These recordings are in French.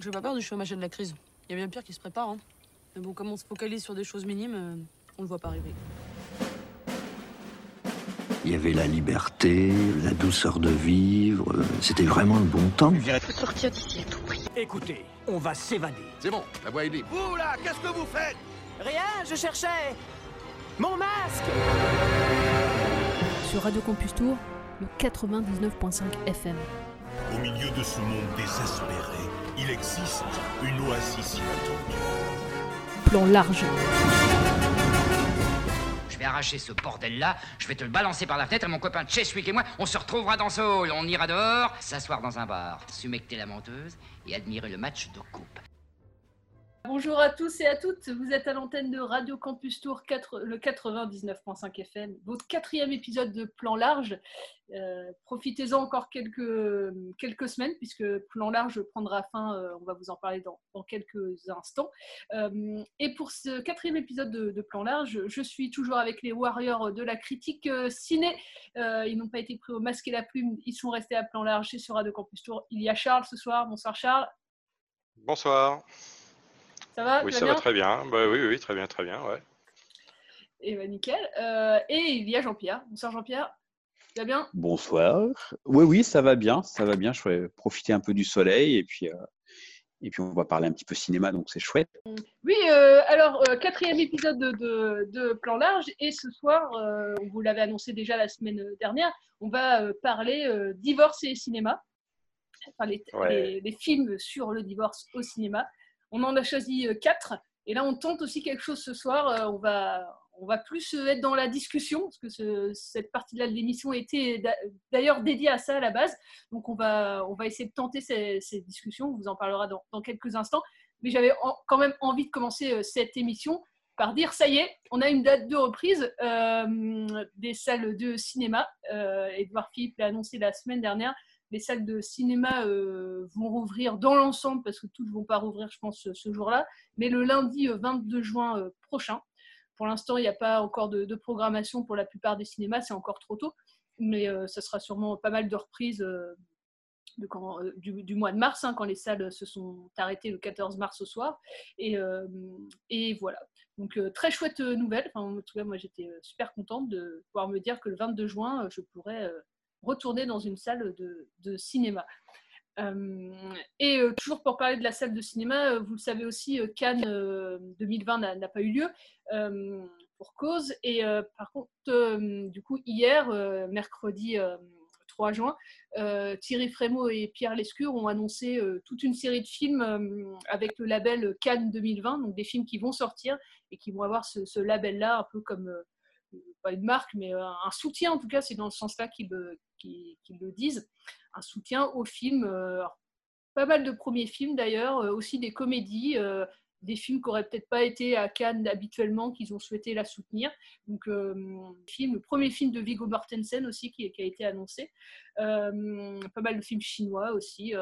J'ai pas peur du chômage et de la crise. Il y a bien pire qui se prépare. Hein. Mais bon, comme on se focalise sur des choses minimes, euh, on le voit pas arriver. Il y avait la liberté, la douceur de vivre. euh, C'était vraiment le bon temps. faut sortir d'ici à tout prix. Écoutez, on va s'évader. C'est bon, la voie est libre. Vous là, qu'est-ce que vous faites? Rien, je cherchais mon masque Sur Radio Campus Tour, le 99.5 FM. Au milieu de ce monde désespéré, il existe une oasis inattendue. Plan large. Je vais arracher ce bordel-là, je vais te le balancer par la fenêtre et mon copain Cheswick et moi, on se retrouvera dans ce hall. On ira dehors, s'asseoir dans un bar, sumecter la menteuse et admirer le match de coupe. Bonjour à tous et à toutes, vous êtes à l'antenne de Radio Campus Tour 4, le 99.5 FM, votre quatrième épisode de Plan Large. Euh, Profitez-en encore quelques, semaines puisque Plan Large prendra fin, euh, on va vous en parler dans, quelques instants. Euh, et pour ce quatrième épisode de, Plan Large, je suis toujours avec les Warriors de la critique ciné. ils n'ont pas été pris au masque et la plume, ils sont restés à Plan Large et sur Radio Campus Tour. Il y a Charles ce soir, bonsoir Charles. Bonsoir. Ça va Oui, ça bien va très bien. Bah, oui, oui, très bien, très bien, ouais. Et bah, nickel. Euh, et il y a Jean-Pierre. Bonsoir Jean-Pierre. Tu vas bien? Bonsoir. Oui, oui, ça va bien, ça va bien. Je vais profiter un peu du soleil et puis, euh, et puis on va parler un petit peu cinéma, donc c'est chouette. Oui, euh, alors euh, quatrième épisode de, de, de, Plan Large et ce soir, euh, vous l'avez annoncé déjà la semaine dernière, on va euh, parler divorce et cinéma, enfin les, Ouais. les, les films sur le divorce au cinéma. On en a choisi euh, quatre et là on tente aussi quelque chose ce soir. Euh, on va on va plus euh, être dans la discussion parce que ce- cette partie-là de l'émission était d'a- d'ailleurs dédiée à ça à la base. Donc on va on va essayer de tenter ces, discussions. On vous en parlera dans, dans quelques instants. Mais j'avais quand même envie de commencer euh, cette émission par dire ça y est, on a une date de reprise euh, des salles de cinéma. Euh, Edouard Philippe l'a annoncé la semaine dernière. Les salles de cinéma euh, vont rouvrir dans l'ensemble parce que toutes ne vont pas rouvrir, je pense, ce, jour-là, mais le lundi euh, 22 juin euh, prochain. Pour l'instant, il n'y a pas encore de, programmation pour la plupart des cinémas, c'est encore trop tôt, mais euh, ça sera sûrement pas mal de reprises euh, euh, du, mois de mars, hein, quand les salles se sont arrêtées le 14 mars au soir. Et, euh, voilà. Donc, euh, très chouette euh, nouvelle. En tout cas, moi, j'étais euh, super contente de pouvoir me dire que le 22 juin, euh, je pourrais euh, retourner dans une salle de, cinéma. Euh, et euh, toujours pour parler de la salle de cinéma, euh, vous le savez aussi, Cannes euh, 2020 n'a pas eu lieu pour cause. Et par contre, du coup, hier, mercredi euh, 3 juin, Thierry Frémaux et Pierre Lescure ont annoncé toute une série de films avec le label Cannes 2020, donc des films qui vont sortir et qui vont avoir ce, label-là, un peu comme, pas une marque, mais euh, un soutien en tout cas, c'est dans ce sens-là qu'ils le, le disent, un soutien aux films. euh, alors, pas mal de premiers films d'ailleurs, euh, aussi des comédies, des films qui n'auraient peut-être pas été à Cannes habituellement, qu'ils ont souhaité la soutenir. Donc, euh, film, le premier film de Viggo Mortensen aussi qui, a été annoncé. Pas mal de films chinois aussi.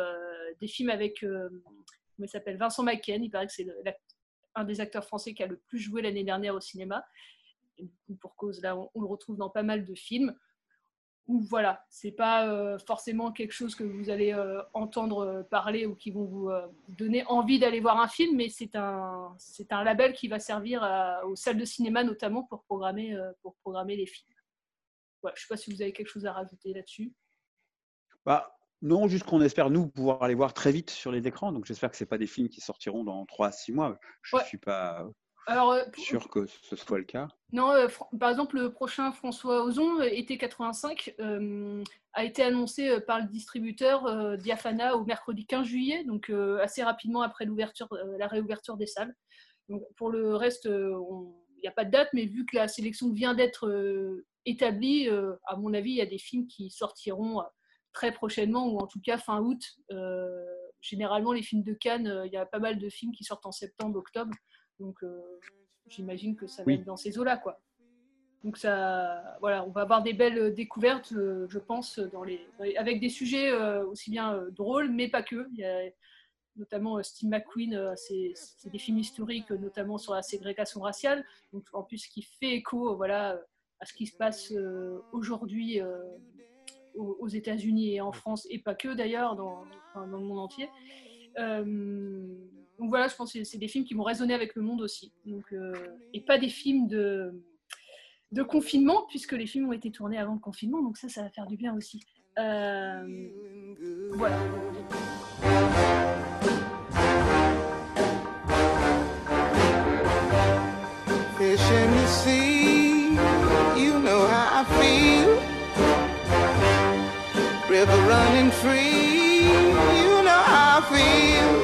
des films avec, comment s'appelle, Vincent Macken, il paraît que c'est le- un des acteurs français qui a le plus joué l'année dernière au cinéma. Et du coup, pour cause, là, on, on le retrouve dans pas mal de films. Ou voilà, c'est pas euh, forcément quelque chose que vous allez euh, entendre euh, parler ou qui vont vous donner envie d'aller voir un film, mais c'est un, c'est un label qui va servir à- aux salles de cinéma notamment pour programmer, pour programmer les films. Voilà, je sais pas si vous avez quelque chose à rajouter là-dessus. Bah, non, juste qu'on espère, nous, pouvoir les voir très vite sur les écrans. Donc j'espère que ce pas des films qui sortiront dans 3 à 6 mois. Je ne Ouais. suis pas Alors, euh, pour- sûr que ce soit le cas. Non, euh, par exemple, le prochain François Ozon, euh, été 85, euh, a été annoncé par le distributeur euh, Diafana au mercredi 15 juillet, donc assez rapidement après l'ouverture, la réouverture des salles. Donc, pour le reste, il n'y a pas de date, mais vu que la sélection vient d'être établie, à mon avis, il y a des films qui sortiront très prochainement, ou en tout cas fin août. Généralement, les films de Cannes, il y a pas mal de films qui sortent en septembre, octobre. Donc, euh, j'imagine que ça va Oui. être dans ces eaux-là, quoi. Donc, ça, voilà, on va avoir des belles euh, découvertes, euh, je pense, dans les, dans les- avec des sujets euh, aussi bien euh, drôles, mais pas que. Il y a notamment Steve McQueen, c'est des films historiques, notamment sur la ségrégation raciale. Donc, en plus, qui fait écho, voilà, à ce qui se passe aujourd'hui aux, aux États-Unis et en France, et pas que d'ailleurs, dans, dans le monde entier. Donc voilà, je pense que c'est des films qui vont résonner avec le monde aussi. Euh, et pas des films de, confinement, puisque les films ont été tournés avant le confinement, donc ça, ça va faire du bien aussi. Voilà. River running free, you know how I feel.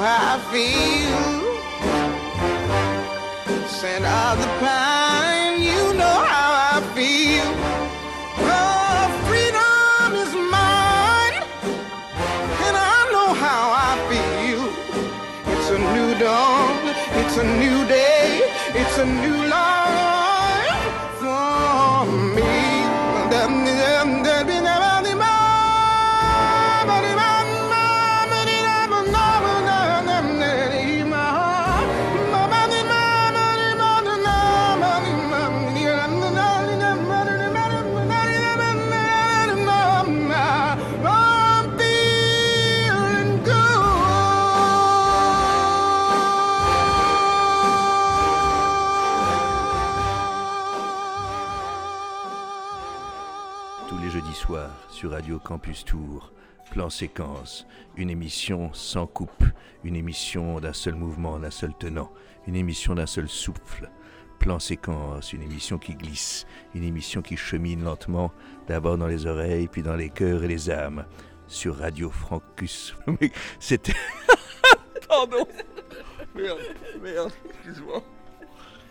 how I feel. Scent of the pine, Campus Tour, Plan Séquence, une émission sans coupe, une émission d'un seul mouvement, d'un seul tenant, une émission d'un seul souffle. Plan Séquence, une émission qui glisse, une émission qui chemine lentement, d'abord dans les oreilles, puis dans les cœurs et les âmes, sur Radio Francus. C'était... Pardon. Merde, merde, excuse-moi.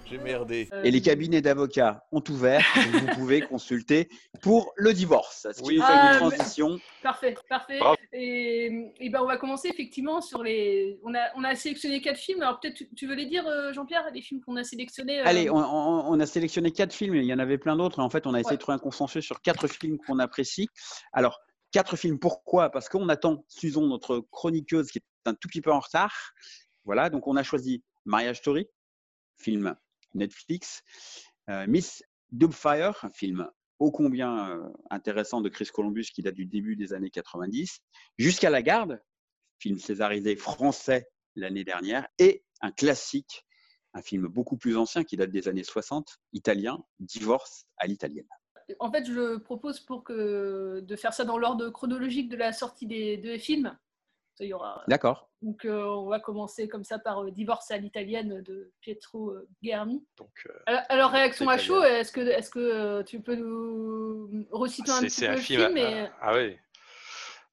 J'ai merdé. Et les cabinets d'avocats ont ouvert, donc vous pouvez consulter pour le divorce. Ce qui Oui. Ah, une mais- transition. Parfait, parfait. Bravo. Et, et ben on va commencer effectivement sur les. On a, on a sélectionné quatre films. Alors peut-être tu, tu veux les dire, euh, Jean-Pierre, les films qu'on a sélectionnés. euh, Allez, on, on- on a sélectionné quatre films, il y en avait plein d'autres. et En fait, on a essayé Ouais. de trouver un consensus sur quatre films qu'on apprécie. Alors, quatre films, pourquoi? Parce qu'on attend Susan, notre chroniqueuse, qui est un tout petit peu en retard. Voilà, donc on a choisi Marriage Story, film Netflix, euh, Miss Dubfire, un film ô combien euh, intéressant de Chris Columbus qui date du début des années 90, Jusqu'à la garde, film césarisé français l'année dernière, et un classique, un film beaucoup plus ancien qui date des années 60, italien, Divorce à l'italienne. En fait, je propose pour que de faire ça dans l'ordre chronologique de la sortie des deux films. Aura. D'accord. Donc euh, on va commencer comme ça par euh, Divorce à l'italienne de Pietro euh, Germi. Donc, euh, Alors, alors, réaction à chaud, est-ce que, est-ce que euh, tu peux nous reciter un petit c'est peu un le film. film, et- ah, ah ouais.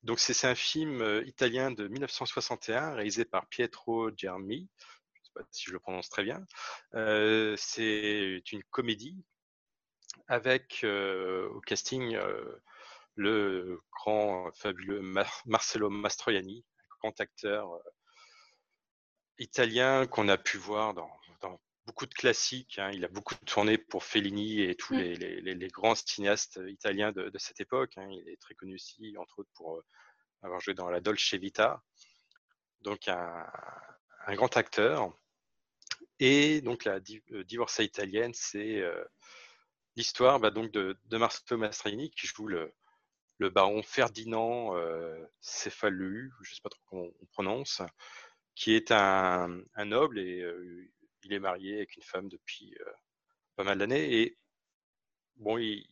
Donc c'est c'est un film euh, italien de 1961 réalisé par Pietro Germi. Je ne sais pas si je le prononce très bien. Euh, c'est une comédie avec euh, au casting euh, le grand fabuleux Mar- Marcello Mastroianni, grand acteur euh, italien qu'on a pu voir dans, dans beaucoup de classiques. hein. Il a beaucoup tourné pour Fellini et tous Mm. les, les- les- les grands cinéastes italiens de, de cette époque. hein. Il est très connu aussi, entre autres, pour euh, avoir joué dans La Dolce Vita. Donc, un, un grand acteur. Et donc, la di- euh, Divorza italienne, c'est euh, l'histoire bah, donc de, de Marcello Mastroianni qui joue le, le baron Ferdinand euh, Cefalù, je ne sais pas trop comment on prononce, qui est un, noble et euh, il est marié avec une femme depuis euh, pas mal d'années. Et il,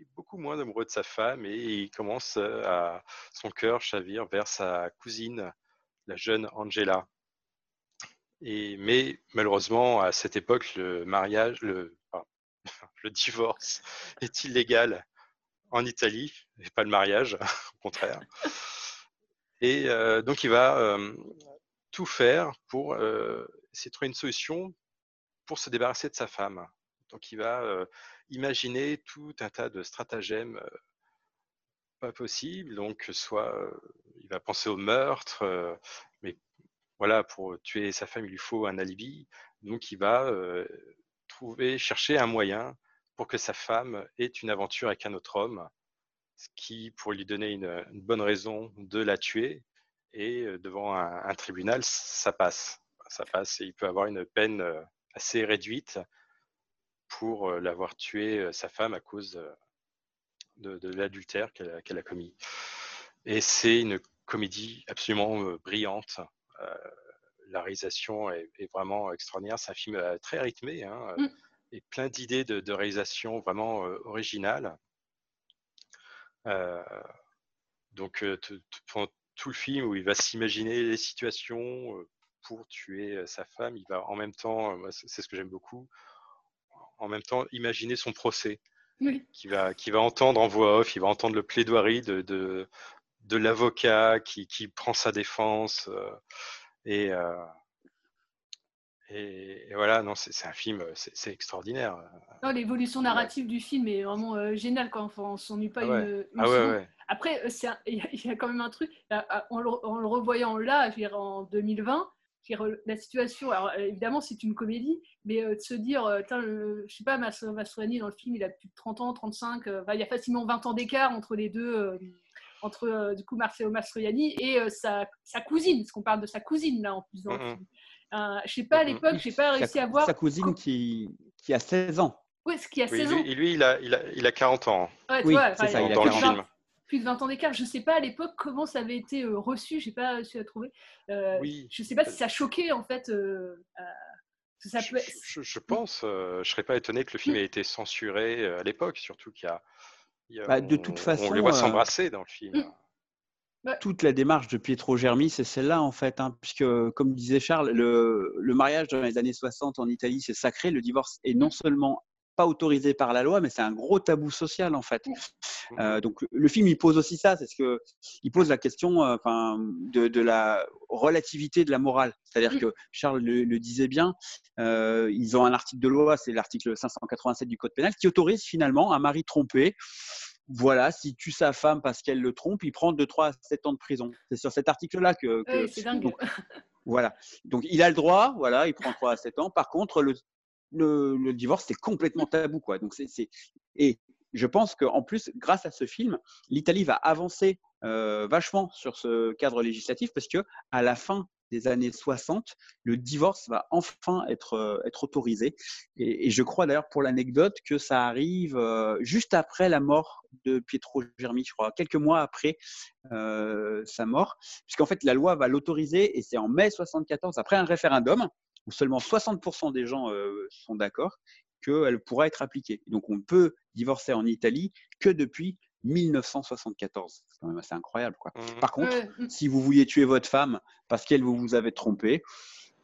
est beaucoup moins amoureux de sa femme et il commence euh, à son cœur chavire vers sa cousine, la jeune Angela. Mais malheureusement, à cette époque, le mariage, le divorce est illégal en Italie, et pas le mariage, au contraire. Et euh, donc, il va euh, tout faire pour euh, essayer de trouver une solution pour se débarrasser de sa femme. Donc, il va imaginer tout un tas de stratagèmes pas possibles. Donc, soit il va penser au meurtre, mais voilà, pour tuer sa femme, il lui faut un alibi. Donc, il va trouver, chercher un moyen pour que sa femme ait une aventure avec un autre homme, ce qui pourrait lui donner une, bonne raison de la tuer. Et euh, devant un, un tribunal, ça passe. Ça passe et il peut avoir une peine euh, assez réduite pour euh, l'avoir tué sa femme à cause de, l'adultère qu'elle a, commis. Et c'est une comédie absolument brillante. Euh, la réalisation est, vraiment extraordinaire. C'est un film très rythmé hein, euh, et plein d'idées de, de réalisation vraiment euh, originales. Euh, donc, euh, pendant tout le film où il va s'imaginer les situations pour tuer sa femme, il va en même temps, c'est c'est ce que j'aime beaucoup, en même temps imaginer son procès, Oui. qui va, qui va entendre en voix off, il va entendre le plaidoirie de, de, de l'avocat qui, qui prend sa défense. euh, et, euh, et, et voilà, non, c'est un film, euh, c'est extraordinaire. Non, L'évolution narrative du film est vraiment euh, géniale. Quoi. Enfin, on s'ennuie pas Ah ouais. une, une Ah ouais. Après, euh, il y, a- il y a quand même un truc. En le, en le revoyant là, je veux dire, en 2020, je veux dire, la situation, alors euh, évidemment c'est une comédie, mais euh, de se dire, euh, le- je sais pas, Mas- Mastroianni dans le film, il a plus de 30 ans, 35, euh, enfin, il y a facilement 20 ans d'écart entre les deux, euh, entre euh, du coup Marcelo Mastroianni et euh, sa, sa cousine, parce qu'on parle de sa cousine là en plus dans le Mhm. film. Euh, je sais pas, à l'époque, j'ai pas réussi à voir. sa cousine qui, qui a 16 ans. Ouais, ce qui a Oui, 16 ans. et lui, il a, il, a, il a 40 ans Ouais, tu Oui, vois, c'est ça, il a dans le 40 ans. film. plus de 20 ans d'écart. Je sais pas à l'époque comment ça avait été euh, reçu, j'ai pas réussi à trouver. Euh, Oui. Je sais pas si ça choquait en fait. euh, euh, ça peut... Je, je pense, euh, je serais pas étonné que le film ait été censuré euh, à l'époque, surtout qu'il y a, il y a- Bah, de on- toute on façon, les voit euh, s'embrasser dans le film. Toute la démarche de Pietro Germi, c'est celle-là en fait, hein, puisque comme disait Charles, le, le mariage dans les années 60 en Italie, c'est sacré. Le divorce est non seulement pas autorisé par la loi, mais c'est un gros tabou social en fait. Euh, donc le film il pose aussi ça, c'est ce que il pose la question, euh, de, de la relativité de la morale. C'est-à-dire que Charles le, le disait bien, euh, ils ont un article de loi, c'est l'article 587 du code pénal, qui autorise finalement un mari trompé. Voilà, s'il tue sa femme parce qu'elle le trompe, il prend de 3 à 7 ans de prison. C'est sur cet article-là que, c'est dingue. donc, voilà. Donc il a le droit, voilà, il prend 3 à 7 ans. Par contre, le, le, le divorce, c'est complètement tabou, quoi. Donc c'est, c'est- et je pense qu'en plus, grâce à ce film, l'Italie va avancer euh, vachement sur ce cadre législatif parce que à la fin des années 60, le divorce va enfin être, euh, autorisé. Et, je crois d'ailleurs pour l'anecdote que ça arrive euh, juste après la mort de Pietro Germi, je crois, quelques mois après euh, sa mort, puisqu'en fait la loi va l'autoriser et c'est en mai 74, après un référendum, où seulement 60% des gens sont d'accord, qu'elle pourra être appliquée. Donc on peut divorcer en Italie que depuis 1974. C'est quand même assez incroyable. Quoi. Par contre, Ouais. si vous vouliez tuer votre femme parce qu'elle vous, vous avait trompé,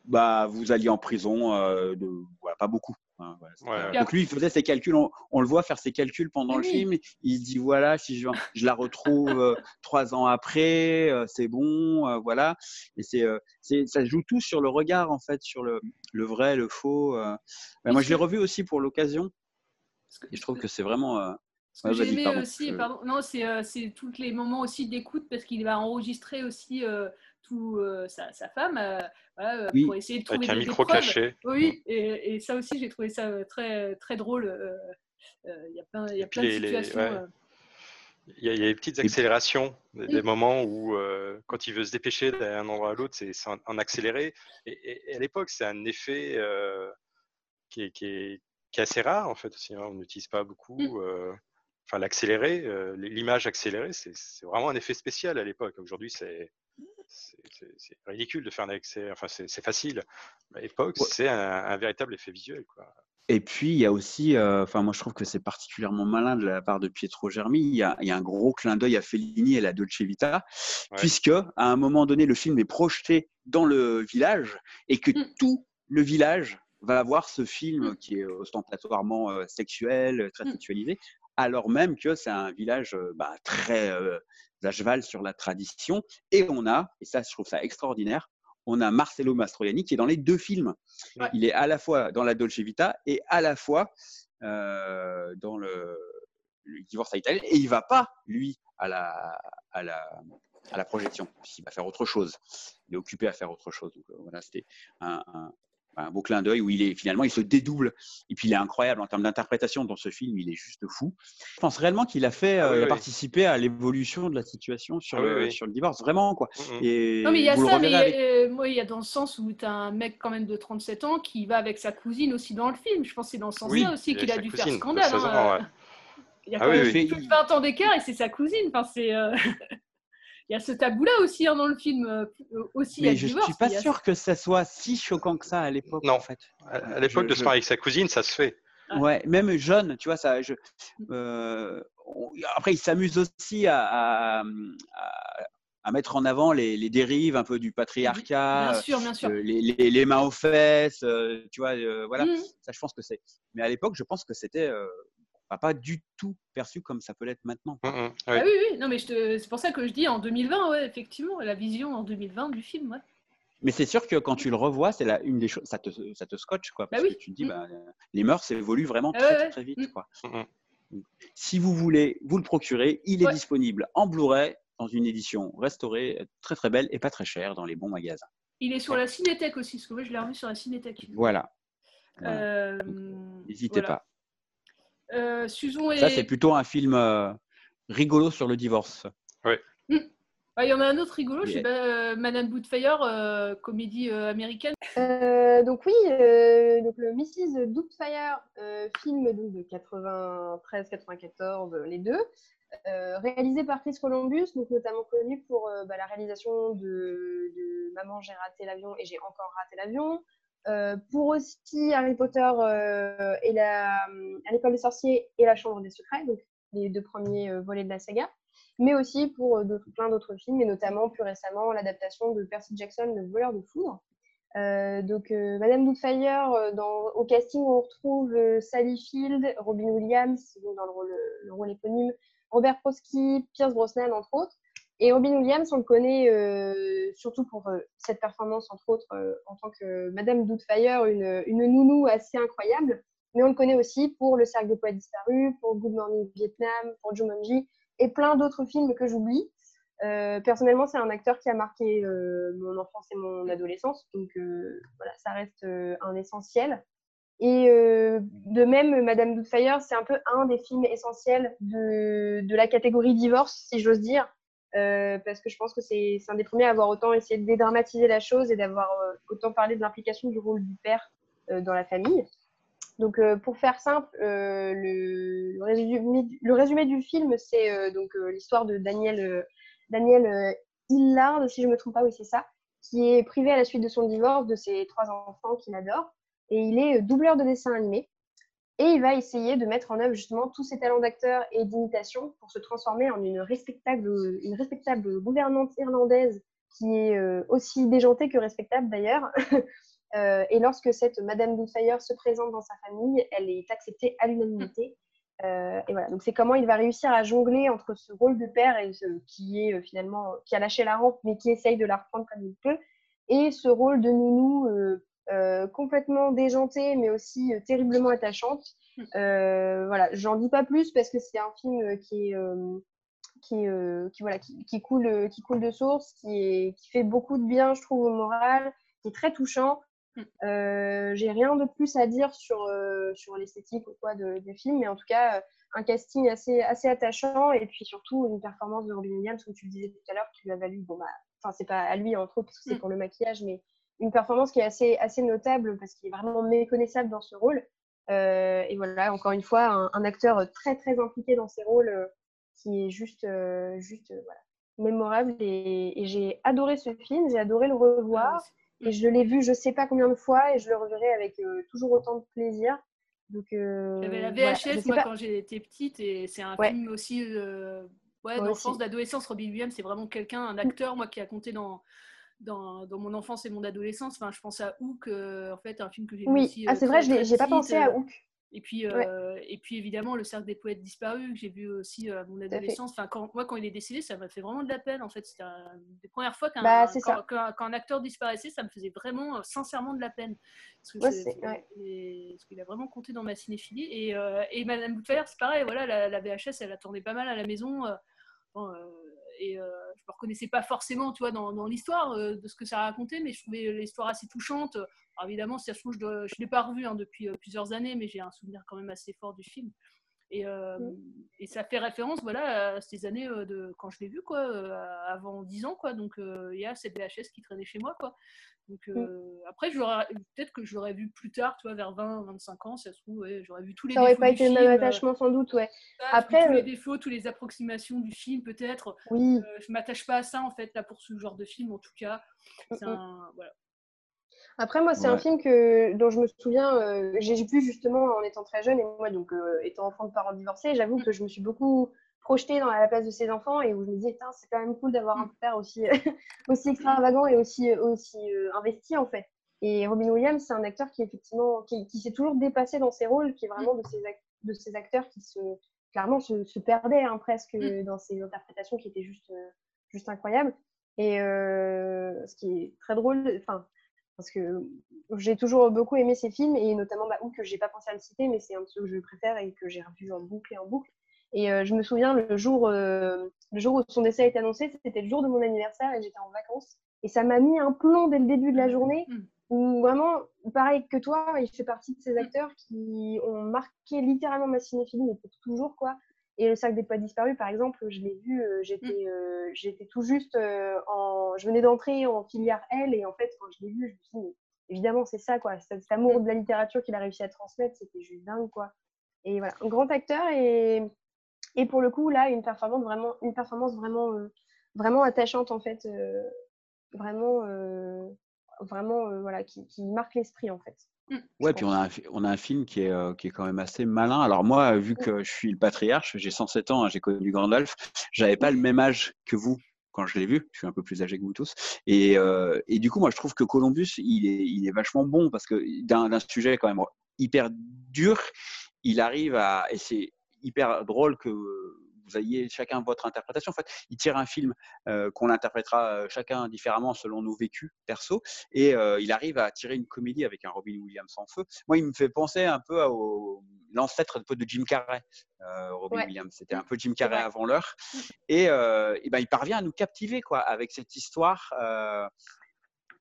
bah, vous alliez en prison euh, de voilà, pas beaucoup. hein, voilà, c'était- Ouais, ouais. Donc lui, il faisait ses calculs, on, on le voit faire ses calculs pendant le film. Il se dit voilà, si je, je la retrouve euh, trois ans après, euh, c'est bon, euh, voilà. Et c'est, euh, c'est, ça joue tout sur le regard en fait, sur le, le vrai, le faux. euh. Ouais, moi, je l'ai revu aussi pour l'occasion. Et je trouve que c'est vraiment. Euh, Ce que ouais, j'ai vas-y, aimé pardon, aussi, je- pardon, non, c'est euh, c'est tous les moments aussi d'écoute parce qu'il va enregistrer aussi euh, tout euh, sa, sa femme euh, voilà, euh, Oui. pour essayer de trouver Avec un des, des micro preuves. caché. Oui, et, et ça aussi j'ai trouvé ça euh, très très drôle. euh, euh, Il y a plein, y a plein de les- situations. ouais. euh, Il y, a, il y a des petites accélérations, des, des Mm. moments où, euh, quand il veut se dépêcher d'un endroit à l'autre, c'est en, en accéléré. Et, et- et à l'époque, c'est un effet euh, qui, est, qui, est, qui est assez rare, en fait, aussi. hein. On n'utilise pas beaucoup. euh, Enfin, l'accéléré, euh, l'image accélérée, c'est c'est vraiment un effet spécial à l'époque. Aujourd'hui, c'est c'est- c'est- c'est ridicule de faire un accéléré. Enfin, c'est c'est facile. À l'époque, c'est un, un véritable effet visuel. Quoi. Et puis, il y a aussi, euh, enfin, moi, je trouve que c'est particulièrement malin de la part de Pietro Germi. Il y a, il y a un gros clin d'œil à Fellini et la Dolce Vita, Ouais. puisque à un moment donné, le film est projeté dans le village et que Mm. tout le village va voir ce film qui est ostentatoirement euh, sexuel, très Mm. sexualisé, alors même que c'est un village euh, bah, très euh, à cheval sur la tradition. Et on a, et ça, je trouve ça extraordinaire, on a Marcello Mastroianni qui est dans les deux films. Ouais. Il est à la fois dans la Dolce Vita et à la fois euh, dans le, le divorce à Italie. Et il va pas, lui, à la, à la, à la projection, puisqu'il va faire autre chose. Il est occupé à faire autre chose. Donc, voilà, c'était un, un- un beau clin d'œil où il est finalement il se dédouble et puis il est incroyable en termes d'interprétation dans ce film il est juste fou je pense réellement qu'il a fait Ah euh, oui, il a oui. participé à l'évolution de la situation sur, Ah le, oui, sur le divorce vraiment quoi Mm, mm. et Non, mais il y a ça, mais avec- euh, moi, il y a dans le sens où tu as un mec quand même de 37 ans qui va avec sa cousine aussi dans le film. Je pense que c'est dans ce sens-là Oui, aussi qu'il a dû faire cousine de scandale. 16 hein, ans, euh. ouais. Il y a Ah quand oui, même plus de 20 ans d'écart et c'est sa cousine. Enfin, c'est, euh, il y a ce tabou-là aussi hein, dans le film. euh, aussi, il y a mais je divorce, suis pas sûr que ça soit si choquant que ça à l'époque Non. en fait À, à l'époque Je- de se marier avec sa cousine, ça se fait. Ouais, même jeune, tu vois, ça. Je, euh, on- après, il s'amuse aussi à, à, à- à mettre en avant les, les dérives un peu du patriarcat, Bien sûr, bien sûr. euh, les, les- les mains aux fesses, euh, tu vois, euh, voilà. Mhm. Ça, je pense que c'est. Mais à l'époque, je pense que c'était euh, pas- du tout perçu comme ça peut l'être maintenant. Mm, mm, Ah ouais. oui, oui, non, mais te- c'est pour ça que je dis en 2020, ouais, effectivement, la vision en 2020 du film, ouais. Mais c'est sûr que quand tu le revois, c'est la, une des choses, ça te, ça te scotche, quoi. Parce Bah oui. que tu te dis, Mm. bah, euh, les mœurs évoluent vraiment Ah très, ouais, très, vite, quoi. Si vous voulez vous le procurer, il est Ouais. disponible en Blu-ray dans une édition restaurée, très très belle et pas très chère dans les bons magasins. Il est sur la Cinétech aussi, parce que moi je l'ai revu sur la Cinétech. Voilà. Voilà. Euh, N'hésitez voilà. pas. Euh, Susan et. Ça, c'est plutôt un film euh, rigolo sur le divorce. Ah, Il y en a un autre rigolo, je sais Yeah. pas, euh, Madame Bootfire, euh, comédie euh, américaine. Euh, donc oui, euh, donc le Mrs. Doubtfire, euh, film donc de 93-94, euh, les deux, euh, réalisé par Chris Columbus, donc notamment connu pour euh, bah, la réalisation de, de Maman j'ai raté l'avion et j'ai encore raté l'avion, euh, pour aussi Harry Potter euh, et la, à l'école des sorciers et la Chambre des secrets, donc les deux premiers euh, volets de la saga, mais aussi pour euh, plein d'autres films, et notamment plus récemment l'adaptation de Percy Jackson, Le voleur de foudre. Euh, donc, euh, Madame Doubtfire, euh, dans, au casting, on retrouve euh, Sally Field, Robin Williams, dans le rôle, le rôle éponyme, Robert Prosky, Pierce Brosnan, entre autres. Et Robin Williams, on le connaît euh, surtout pour euh, cette performance, entre autres, euh, en tant que Madame Doubtfire, une, nounou assez incroyable. Mais on le connaît aussi pour Le Cercle des Poètes Disparus, pour Good Morning Vietnam, pour Jumanji et plein d'autres films que j'oublie. Personnellement, c'est un acteur qui a marqué mon enfance et mon adolescence, donc voilà, ça reste un essentiel. Et de même, Madame Doubtfire, c'est un peu un des films essentiels de la catégorie divorce, si j'ose dire, euh, parce que je pense que c'est un des premiers à avoir autant essayé de dédramatiser la chose et d'avoir euh, autant parlé de l'implication du rôle du père euh, dans la famille. Donc, pour faire simple, le, résumé, du film, c'est donc l'histoire de Daniel, Daniel Hillard, si je ne me trompe pas, oui, c'est ça, qui est privé à la suite de son divorce de ses trois enfants qu'il adore. Et il est doubleur de dessin animé. Et il va essayer de mettre en œuvre justement tous ses talents d'acteur et d'imitation pour se transformer en une respectable, une respectable gouvernante irlandaise qui est euh, aussi déjantée que respectable d'ailleurs. Euh, et lorsque cette Madame Doubtfire se présente dans sa famille, elle est acceptée à l'unanimité. Euh, et voilà, donc c'est comment il va réussir à jongler entre ce rôle de père et ce, qui est finalement qui a lâché la rampe mais qui essaye de la reprendre comme il peut, et ce rôle de nounou euh, complètement déjantée mais aussi euh, terriblement attachante. Euh, voilà, j'en dis pas plus parce que c'est un film qui est qui, qui, voilà, qui, qui coule, qui coule de source, qui, est, qui fait beaucoup de bien, je trouve, au moral, qui est très touchant. Euh, J'ai rien de plus à dire sur, euh, sur l'esthétique ou quoi de, du film, mais en tout cas, euh, un casting assez, assez attachant et puis surtout une performance de Robin Williams, comme tu le disais tout à l'heure, qui lui a valu, bon, bah, enfin, c'est pas à lui entre autres, parce que c'est pour le maquillage, mais une performance qui est assez, assez notable parce qu'il est vraiment méconnaissable dans ce rôle. Euh, et voilà, encore une fois, un, un, acteur très très impliqué dans ses rôles euh, qui est juste, euh, juste voilà, mémorable. Et, et j'ai adoré ce film, j'ai adoré le revoir. Et je l'ai vu je sais pas combien de fois et je le reverrai avec toujours autant de plaisir. Donc, J'avais la. VHS moi pas- quand j'étais petite et c'est un Ouais. film aussi ouais, d'enfance, d'adolescence. Robbie Williams, c'est vraiment quelqu'un, un acteur moi qui a compté dans, dans, dans mon enfance et mon adolescence. Enfin, je pense à Hook, euh, en fait, un film que j'ai vu Oui, aussi. ah, euh, c'est vrai, je j'ai pas pensé à euh, Hook. Et puis, Ouais. euh, et puis évidemment, le cercle des poètes disparus que j'ai vu aussi à mon adolescence. Enfin, quand, moi, quand il est décédé, ça m'a fait vraiment de la peine. En fait, c'était des premières fois qu'un Bah, quand, ça. quand- quand un acteur disparaissait, ça me faisait vraiment, euh, sincèrement, de la peine. Parce Ouais, ouais. qu'il a vraiment compté dans ma cinéphilie. Et, euh, et Madame Boutefeuille, c'est pareil. Voilà, la, la VHS, elle a tourné pas mal à la maison. bon, et je me reconnaissais pas forcément, tu dans, l'histoire euh, de ce que ça racontait, mais je trouvais l'histoire assez touchante. Évidemment, si ça se trouve, je ne l'ai pas revu hein, depuis euh, plusieurs années, mais j'ai un souvenir quand même assez fort du film. Et, euh, et ça fait référence voilà, à ces années euh, de quand je l'ai vu, quoi, euh, avant 10 ans. Quoi, donc euh, il y a cette VHS qui traînait chez moi. Quoi. Donc, euh, Après, peut-être que je l'aurais vu plus tard, tu vois, vers 20, 25 ans, si ça se trouve, ouais, j'aurais vu tous les Ça aurait défauts pas été le même attachement sans doute, ouais. Après, tous les défauts, toutes les approximations du film, peut-être. Oui. Je m'attache pas à ça, en fait, là, pour ce genre de film, en tout cas. Mm, mm. un- voilà. Après, moi, c'est un film que, dont je me souviens, euh, j'ai vu justement en étant très jeune et moi, donc euh, étant enfant de parents divorcés, j'avoue que je me suis beaucoup projetée dans la place de ces enfants et où je me disais, c'est quand même cool d'avoir un père aussi, aussi extravagant et aussi, aussi euh, investi en fait. Et Robin Williams, c'est un acteur qui effectivement, qui, qui s'est toujours dépassé dans ses rôles, qui est vraiment de ces, de ces acteurs qui se, clairement se, se perdaient hein, presque dans ses interprétations qui étaient juste, juste incroyables. Et euh, ce qui est très drôle, enfin, parce que j'ai toujours beaucoup aimé ces films et notamment bah, ou que j'ai pas pensé à le citer, mais c'est un de ceux que je préfère et que j'ai revu en boucle et en boucle. Et euh, je me souviens le jour, euh, le jour où son décès a été annoncé, c'était le jour de mon anniversaire et j'étais en vacances. Et ça m'a mis un plomb dès le début de la journée où vraiment, pareil que toi, il fait partie de ces acteurs qui ont marqué littéralement ma cinéphilie, mais pour toujours quoi. Et le sac des poids disparus, par exemple, je l'ai vu, euh, j'étais euh, j'étais tout juste euh, en. Je venais d'entrer en filière L, et en fait, quand je l'ai vu, je me suis dit, mais évidemment, c'est ça, quoi. Cet, cet amour de la littérature qu'il a réussi à transmettre, c'était juste dingue, quoi. Et voilà, un grand acteur, et, et pour le coup, là, une performance vraiment, une performance vraiment, euh, vraiment attachante, en fait. euh, vraiment, euh, vraiment, voilà, qui, qui marque l'esprit, en fait. Ouais, puis on a, un, on a un film qui est, euh, qui est quand même assez malin. Alors moi, vu que je suis le patriarche, j'ai 107 ans, hein, j'ai connu Gandalf, j'avais pas le même âge que vous quand je l'ai vu. Je suis un peu plus âgé que vous tous. Et, euh, et du coup, moi, je trouve que Columbus, il est, il est vachement bon parce que d'un sujet quand même hyper dur, il arrive à, et c'est hyper drôle que vous ayez chacun votre interprétation. En fait, il tire un film euh, qu'on interprétera euh, chacun différemment selon nos vécus perso, et euh, il arrive à tirer une comédie avec un Robin Williams en feu. Moi, il me fait penser un peu à- au l'ancêtre un peu de Jim Carrey. euh, Robin Ouais. Williams, c'était un peu Jim Carrey avant l'heure, et, euh, et ben il parvient à nous captiver quoi avec cette histoire.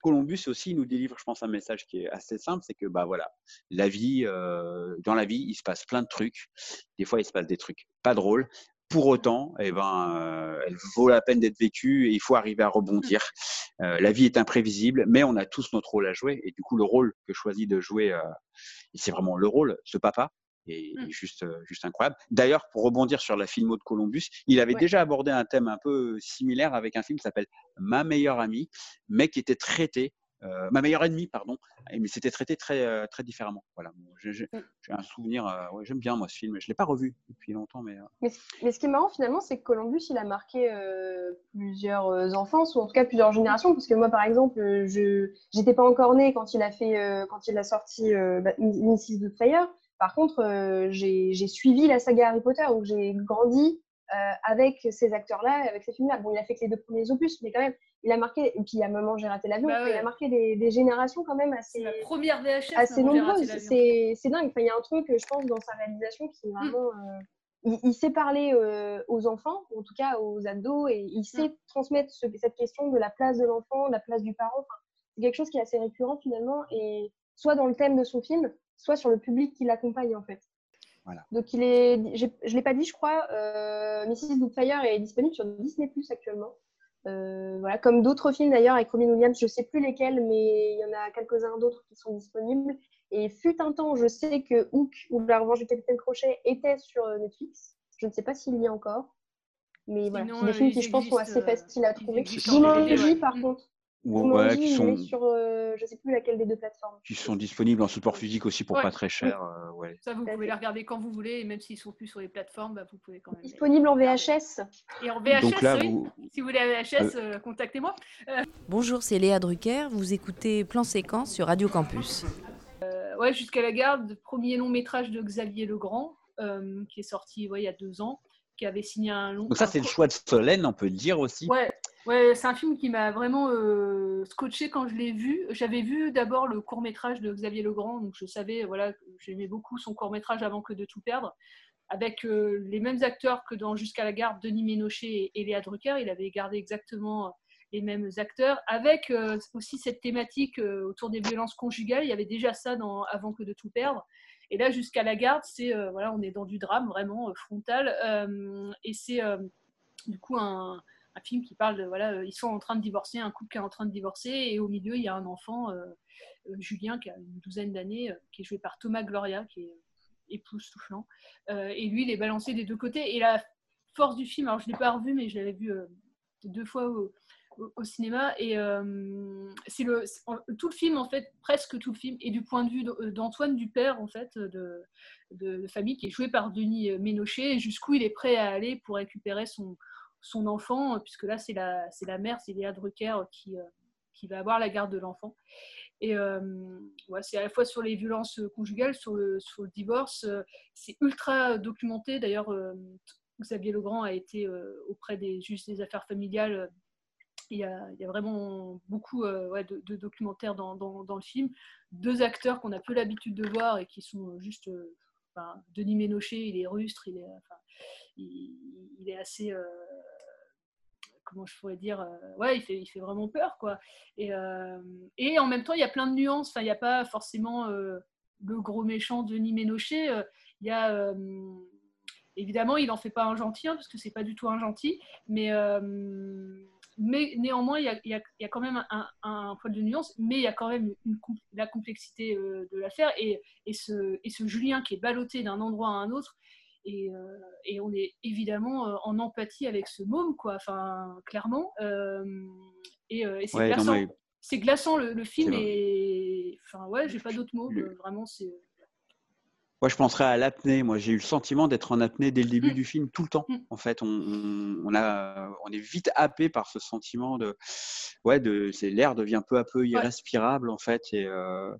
Columbus aussi nous délivre, je pense, un message qui est assez simple, c'est que bah voilà, la vie, euh, dans la vie, il se passe plein de trucs. Des fois, il se passe des trucs pas drôles. Pour autant, eh ben, euh, elle vaut la peine d'être vécue et il faut arriver à rebondir. Euh, la vie est imprévisible, mais on a tous notre rôle à jouer. Et du coup, le rôle que choisit de jouer, euh, c'est vraiment le rôle, ce papa, est, est juste, euh, juste incroyable. D'ailleurs, pour rebondir sur la filmo de Columbus, il avait Ouais. déjà abordé un thème un peu similaire avec un film qui s'appelle Ma meilleure amie, mais qui était traité, euh, ma meilleure ennemie, pardon, mais c'était traité très, euh, très différemment. Voilà, Bon, j'ai un souvenir, euh, ouais, j'aime bien moi ce film. Je l'ai pas revu depuis longtemps, mais euh, Mais, ce- mais ce qui est marrant finalement, c'est que Columbus, il a marqué plusieurs enfances, ou en tout cas plusieurs générations, parce que moi, par exemple, je j'étais pas encore née quand il a fait, quand il a sorti bah, Mrs. Doubtfire. Par contre, j'ai j'ai suivi la saga Harry Potter, donc j'ai grandi euh, avec ces acteurs-là, avec ces films-là. Bon, il a fait que les deux premiers opus, mais quand même, il a marqué. Et puis il y a Maman, j'ai raté l'avion. Bah enfin, Il ouais. a marqué des, des générations quand même assez La première VHS, assez Maman, j'ai raté nombreuses. C'est c'est dingue. Enfin, il y a un truc, je pense, dans sa réalisation qui est vraiment. euh, il, il sait parler euh, aux enfants, en tout cas aux ados, et il sait transmettre ce- cette question de la place de l'enfant, de la place du parent. Enfin, c'est quelque chose qui est assez récurrent finalement, et soit dans le thème de son film, soit sur le public qui l'accompagne en fait. Voilà. Donc il est, je l'ai pas dit, je crois, euh, Mrs. Doubtfire est disponible sur Disney Plus actuellement. Euh, voilà, comme d'autres films d'ailleurs avec Robin Williams, je sais plus lesquels, mais il y en a quelques-uns d'autres qui sont disponibles. Et fut un temps, je sais que Hook ou La Revanche du Capitaine Crochet était sur euh, Netflix. Je ne sais pas s'il y est encore. Mais voilà, c'est des euh, films qui, je pense, sont assez euh, faciles à trouver. Jumanji, par contre, Ouais, qui sont, est sur euh, je sais plus laquelle des deux plateformes. qui sont disponibles en support physique aussi pour Ouais. pas très cher. euh, ouais. Ça, vous pouvez les regarder quand vous voulez, et même s'ils sont plus sur les plateformes, bah, vous pouvez quand même. Disponible en VHS. Et en VHS, Donc là, oui. vous- Si vous voulez un VHS, euh, contactez-moi. Euh, Bonjour, c'est Léa Drucker. Vous écoutez Plan Séquence sur Radio Campus. euh, ouais, jusqu'à la garde, premier long métrage de Xavier Legrand, euh, qui est sorti ouais, il y a deux ans, qui avait signé un long. Donc ça, c'est le choix de Solène, on peut le dire aussi. Ouais, ouais c'est un film qui m'a vraiment euh, scotché quand je l'ai vu. J'avais vu d'abord le court métrage de Xavier Legrand, donc je savais, voilà, j'aimais beaucoup son court métrage avant que de tout perdre, avec euh, les mêmes acteurs que dans Jusqu'à la garde, Denis Ménochet et, Léa Drucker. Il avait gardé exactement les mêmes acteurs, avec euh, aussi cette thématique euh, autour des violences conjugales. Il y avait déjà ça dans Avant que de tout perdre. Et là, jusqu'à la garde, c'est voilà, on est dans du drame vraiment frontal, et c'est du coup un, film qui parle de voilà, euh, ils sont en train de divorcer, un couple qui est en train de divorcer, et au milieu il y a un enfant, euh, euh, Julien, qui a une douzaine d'années, qui est joué par Thomas Gloria, qui est époustouflant, euh, et lui il est balancé des deux côtés. Et la force du film, alors je l'ai pas revu, mais je l'avais vu deux fois au, cinéma, et c'est le tout le film en fait, presque tout le film, est du point de vue d'A- d'Antoine Dupère en fait, de, de, famille qui est joué par Denis Ménochet, et jusqu'où il est prêt à aller pour récupérer son son enfant, euh, puisque là c'est la, la mère, c'est Léa Drucker euh, qui, euh, qui va avoir la garde de l'enfant. Et euh, c'est à la fois sur les violences conjugales, sur le, sur le divorce, c'est ultra documenté. D'ailleurs, Xavier Legrand a été auprès des juges des affaires familiales. Il y, a, il y a vraiment beaucoup ouais, de, documentaires dans, dans le film. Deux acteurs qu'on a peu l'habitude de voir et qui sont juste. Euh, Denis Ménochet, il est rustre, il est, enfin, il, est assez. euh, comment je pourrais dire, euh, ouais, il fait, il fait vraiment peur, quoi. Et, euh, en même temps, il y a plein de nuances. Enfin, il n'y a pas forcément euh, le gros méchant Denis Ménochet. Euh, Il y a euh, évidemment, il n'en fait pas un gentil, hein, parce que c'est pas du tout un gentil, mais euh, mais néanmoins, il y a, il y a- il y a quand même un, un poil de nuance, mais il y a quand même une la complexité euh, de l'affaire et, et, ce, et ce Julien qui est ballotté d'un endroit à un autre. Et, euh, et on est évidemment euh, en empathie avec ce môme, quoi, enfin, clairement. Et et c'est Ouais, glaçant. mais- C'est glaçant, le, le film est. Enfin, ouais, j'ai pas d'autres mots, Le- vraiment, c'est. Moi, je penserais à l'apnée. Moi, j'ai eu le sentiment d'être en apnée dès le début du film, tout le temps. En fait, on, on, a, on est vite happé par ce sentiment de, ouais, de, c'est l'air devient peu à peu irrespirable en fait, et, euh,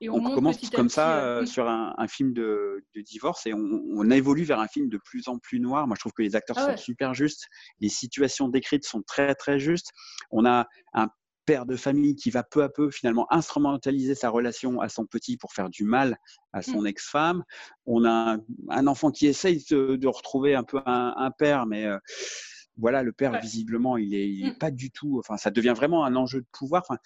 Et on commence comme petit, ça euh, euh, mm. sur un, un film de, de divorce et on, on évolue vers un film de plus en plus noir. Moi, je trouve que les acteurs Ah sont ouais. super justes, les situations décrites sont très très justes. On a un père de famille qui va peu à peu finalement instrumentaliser sa relation à son petit pour faire du mal à son Mm. ex-femme. On a un, un enfant qui essaye de, de retrouver un peu un, un père, mais euh, voilà, le père visiblement, il est, il est Mm. pas du tout. Enfin, ça devient vraiment un enjeu de pouvoir. Enfin,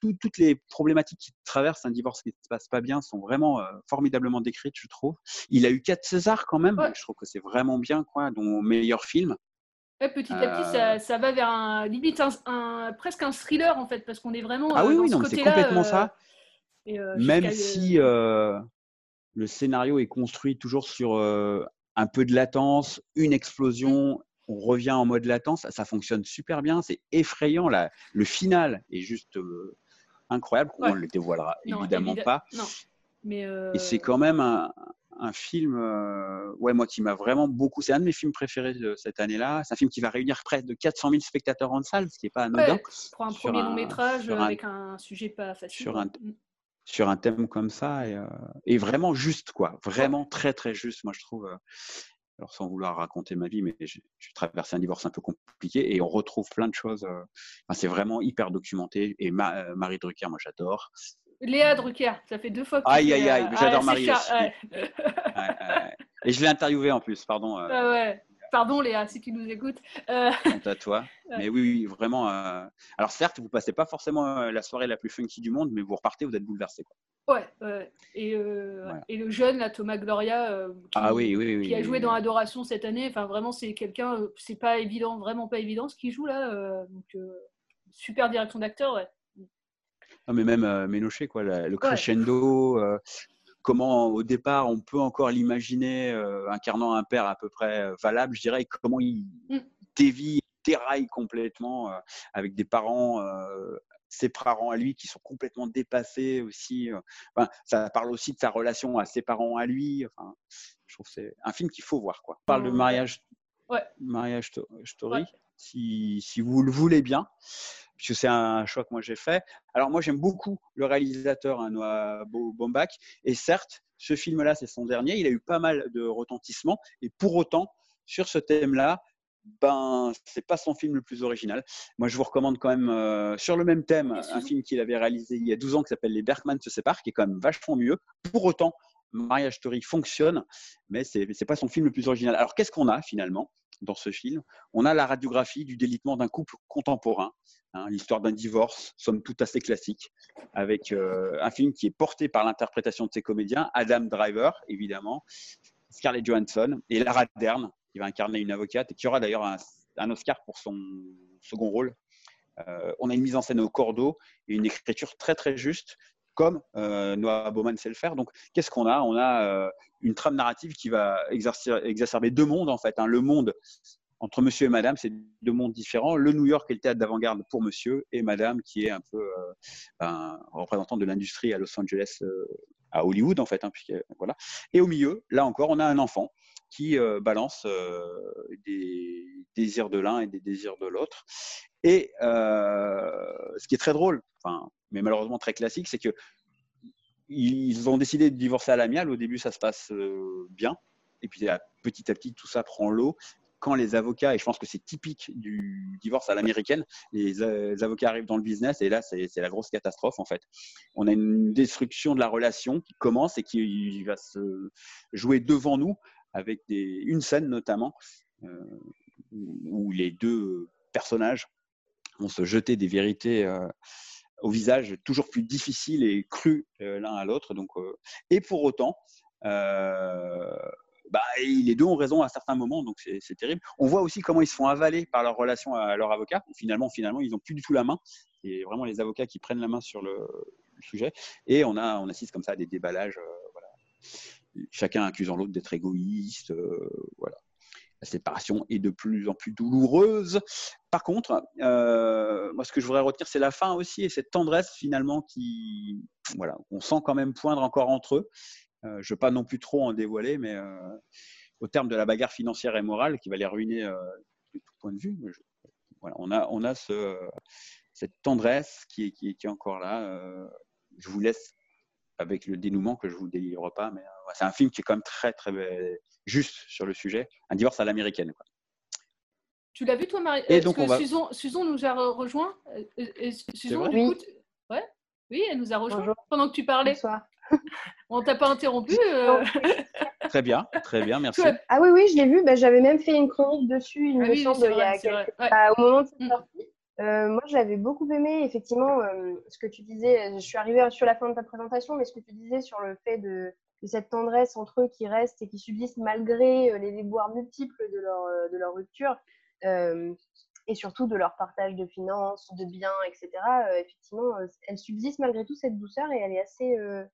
tout- toutes les problématiques qui traversent un divorce qui ne se passe pas bien sont vraiment euh, formidablement décrites, je trouve. Il a eu quatre Césars quand même. Je trouve que c'est vraiment bien, quoi, dont meilleur film. Ouais, petit à petit, ça, Euh, ça va vers un limite un, un- presque un thriller en fait, parce qu'on est vraiment Ah euh, oui, dans oui, ce non, mais c'est complètement ça. et, euh, Même si le scénario est construit toujours sur un peu de latence, une explosion, on revient en mode latence, ça, ça fonctionne super bien, c'est effrayant. Là. Le final est juste euh, incroyable, on ne le dévoilera Non, évidemment pas. Non, mais euh, Et c'est quand même un, un film, euh, ouais, moi qui m'a vraiment beaucoup. C'est un de mes films préférés de cette année-là. C'est un film qui va réunir près de 400 000 spectateurs en salle, ce qui n'est pas anodin. ouais, pour un premier long métrage un- avec un sujet pas facile. sur un, Mm. sur un thème comme ça et, euh, et vraiment juste quoi vraiment très très juste moi je trouve euh, alors sans vouloir raconter ma vie mais j'ai traversé un divorce un peu compliqué et on retrouve plein de choses enfin, c'est vraiment hyper documenté et Ma- Marie Drucker moi j'adore Léa Drucker, ça fait deux fois que tu Aïe, aïe, aïe, euh, j'adore c'est Marie cher- aussi. ouais. Ouais, ouais. et je l'ai interviewé en plus pardon euh, Ah ouais. Pardon Léa, si tu nous écoutes. Euh, à toi mais oui, oui vraiment euh, alors certes vous passez pas forcément la soirée la plus funky du monde mais vous repartez vous êtes bouleversé. Ouais, ouais. Et, et le jeune, là, Thomas Gloria, qui, Ah oui, oui, oui, qui a joué dans Adoration cette année, enfin vraiment, c'est quelqu'un, c'est pas évident, vraiment pas évident ce qu'il joue là. donc, super direction d'acteur, ouais. Non, mais même euh, Ménochet, quoi, la- le crescendo, euh, comment au départ on peut encore l'imaginer euh, incarnant un père à peu près euh, valable, je dirais, et comment il Mm. dévie, déraille complètement avec des parents. ses parents à lui qui sont complètement dépassés aussi. Enfin, ça parle aussi de sa relation à ses parents à lui. Enfin, je trouve que c'est un film qu'il faut voir. Quoi. On parle de Ouais. mariage, Ouais. mariage sto- story, si, si vous le voulez bien, puisque c'est un choix que moi j'ai fait. Alors moi j'aime beaucoup le réalisateur hein, Noah Baumbach, et certes, ce film-là c'est son dernier, il a eu pas mal de retentissement, et pour autant, sur ce thème-là, ben c'est pas son film le plus original. Moi je vous recommande quand même euh, sur le même thème un film qu'il avait réalisé il y a 12 ans qui s'appelle Les Bergman se séparent, qui est quand même vachement mieux. Pour autant, Mariage Story fonctionne, mais c'est n'est pas son film le plus original. Alors qu'est-ce qu'on a finalement? Dans ce film On a la radiographie du délitement d'un couple contemporain, hein, l'histoire d'un divorce, somme toute assez classique, avec euh, un film qui est porté par l'interprétation de ses comédiens, Adam Driver évidemment, Scarlett Johansson et Lara Dern, qui va incarner une avocate et qui aura d'ailleurs un, Oscar pour son second rôle. Euh, on a une mise en scène au cordeau et une écriture très très juste, comme euh, Noah Baumann sait le faire. Donc, qu'est-ce qu'on a? On a euh, une trame narrative qui va exacerber deux mondes en fait. hein. Le monde entre Monsieur et Madame, c'est deux mondes différents. Le New York est le théâtre d'avant-garde pour Monsieur et Madame, qui est un peu euh, un représentant de l'industrie à Los Angeles, à Hollywood en fait. hein. Et au milieu, là encore, on a un enfant qui euh, balance euh, des désirs de l'un et des désirs de l'autre. Et euh, ce qui est très drôle, enfin, mais malheureusement très classique, c'est que ils ont décidé de divorcer à l'amiable. Au début, ça se passe bien. Et puis, petit à petit, tout ça prend l'eau. Quand les avocats, et je pense que c'est typique du divorce à l'américaine, les, avocats arrivent dans le business et là, c'est la grosse catastrophe en fait. On a une destruction de la relation qui commence et qui va se jouer devant nous avec une scène notamment euh, où les deux personnages vont se jeter des vérités euh, au visage toujours plus difficiles et crus euh, l'un à l'autre. Donc, et pour autant, bah, les deux ont raison à certains moments, donc c'est terrible. On voit aussi comment ils se font avaler par leur relation à leur avocat. Finalement, finalement, ils n'ont plus du tout la main. C'est vraiment les avocats qui prennent la main sur le, sujet. Et on, a, on assiste comme ça à des déballages. Chacun accusant l'autre d'être égoïste. euh, voilà. La séparation est de plus en plus douloureuse. Par contre, euh, moi, ce que je voudrais retenir, c'est la fin aussi et cette tendresse finalement qui, voilà, on sent quand même poindre encore entre eux. Euh, je ne veux pas non plus trop en dévoiler, mais au terme de la bagarre financière et morale qui va les ruiner euh, de tout point de vue, voilà, on a, on a ce, cette tendresse qui est, qui est, encore là. Je vous laisse avec le dénouement que je vous délivre pas, mais euh, c'est un film qui est quand même très très euh, juste sur le sujet, un divorce à l'américaine. quoi. Tu l'as vu toi, Marie? Et Euh, donc, que va- Susan, Susan nous a re- rejoint. Susan, vrai? du Oui. coup, tu- ouais, oui, elle nous a rejoint Bonjour. pendant que tu parlais. Bonsoir. On t'a pas interrompu euh, Très bien, très bien, merci. Ah oui, oui, je l'ai vu. Bah, J'avais même fait une chronique dessus, il Ah me oui, semble, c'est il y vrai, a c'est vrai. quelques- Ouais. bah, au moment de cette Mm. sortie. Euh, moi, j'avais beaucoup aimé, effectivement, euh, ce que tu disais. Je suis arrivée sur la fin de ta présentation, mais ce que tu disais sur le fait de, de cette tendresse entre eux qui reste et qui subsiste malgré euh, les déboires multiples de leur, euh, de leur rupture, euh, et surtout de leur partage de finances, de biens, etc. euh, effectivement, euh, elle subsiste malgré tout cette douceur et elle est assez, euh,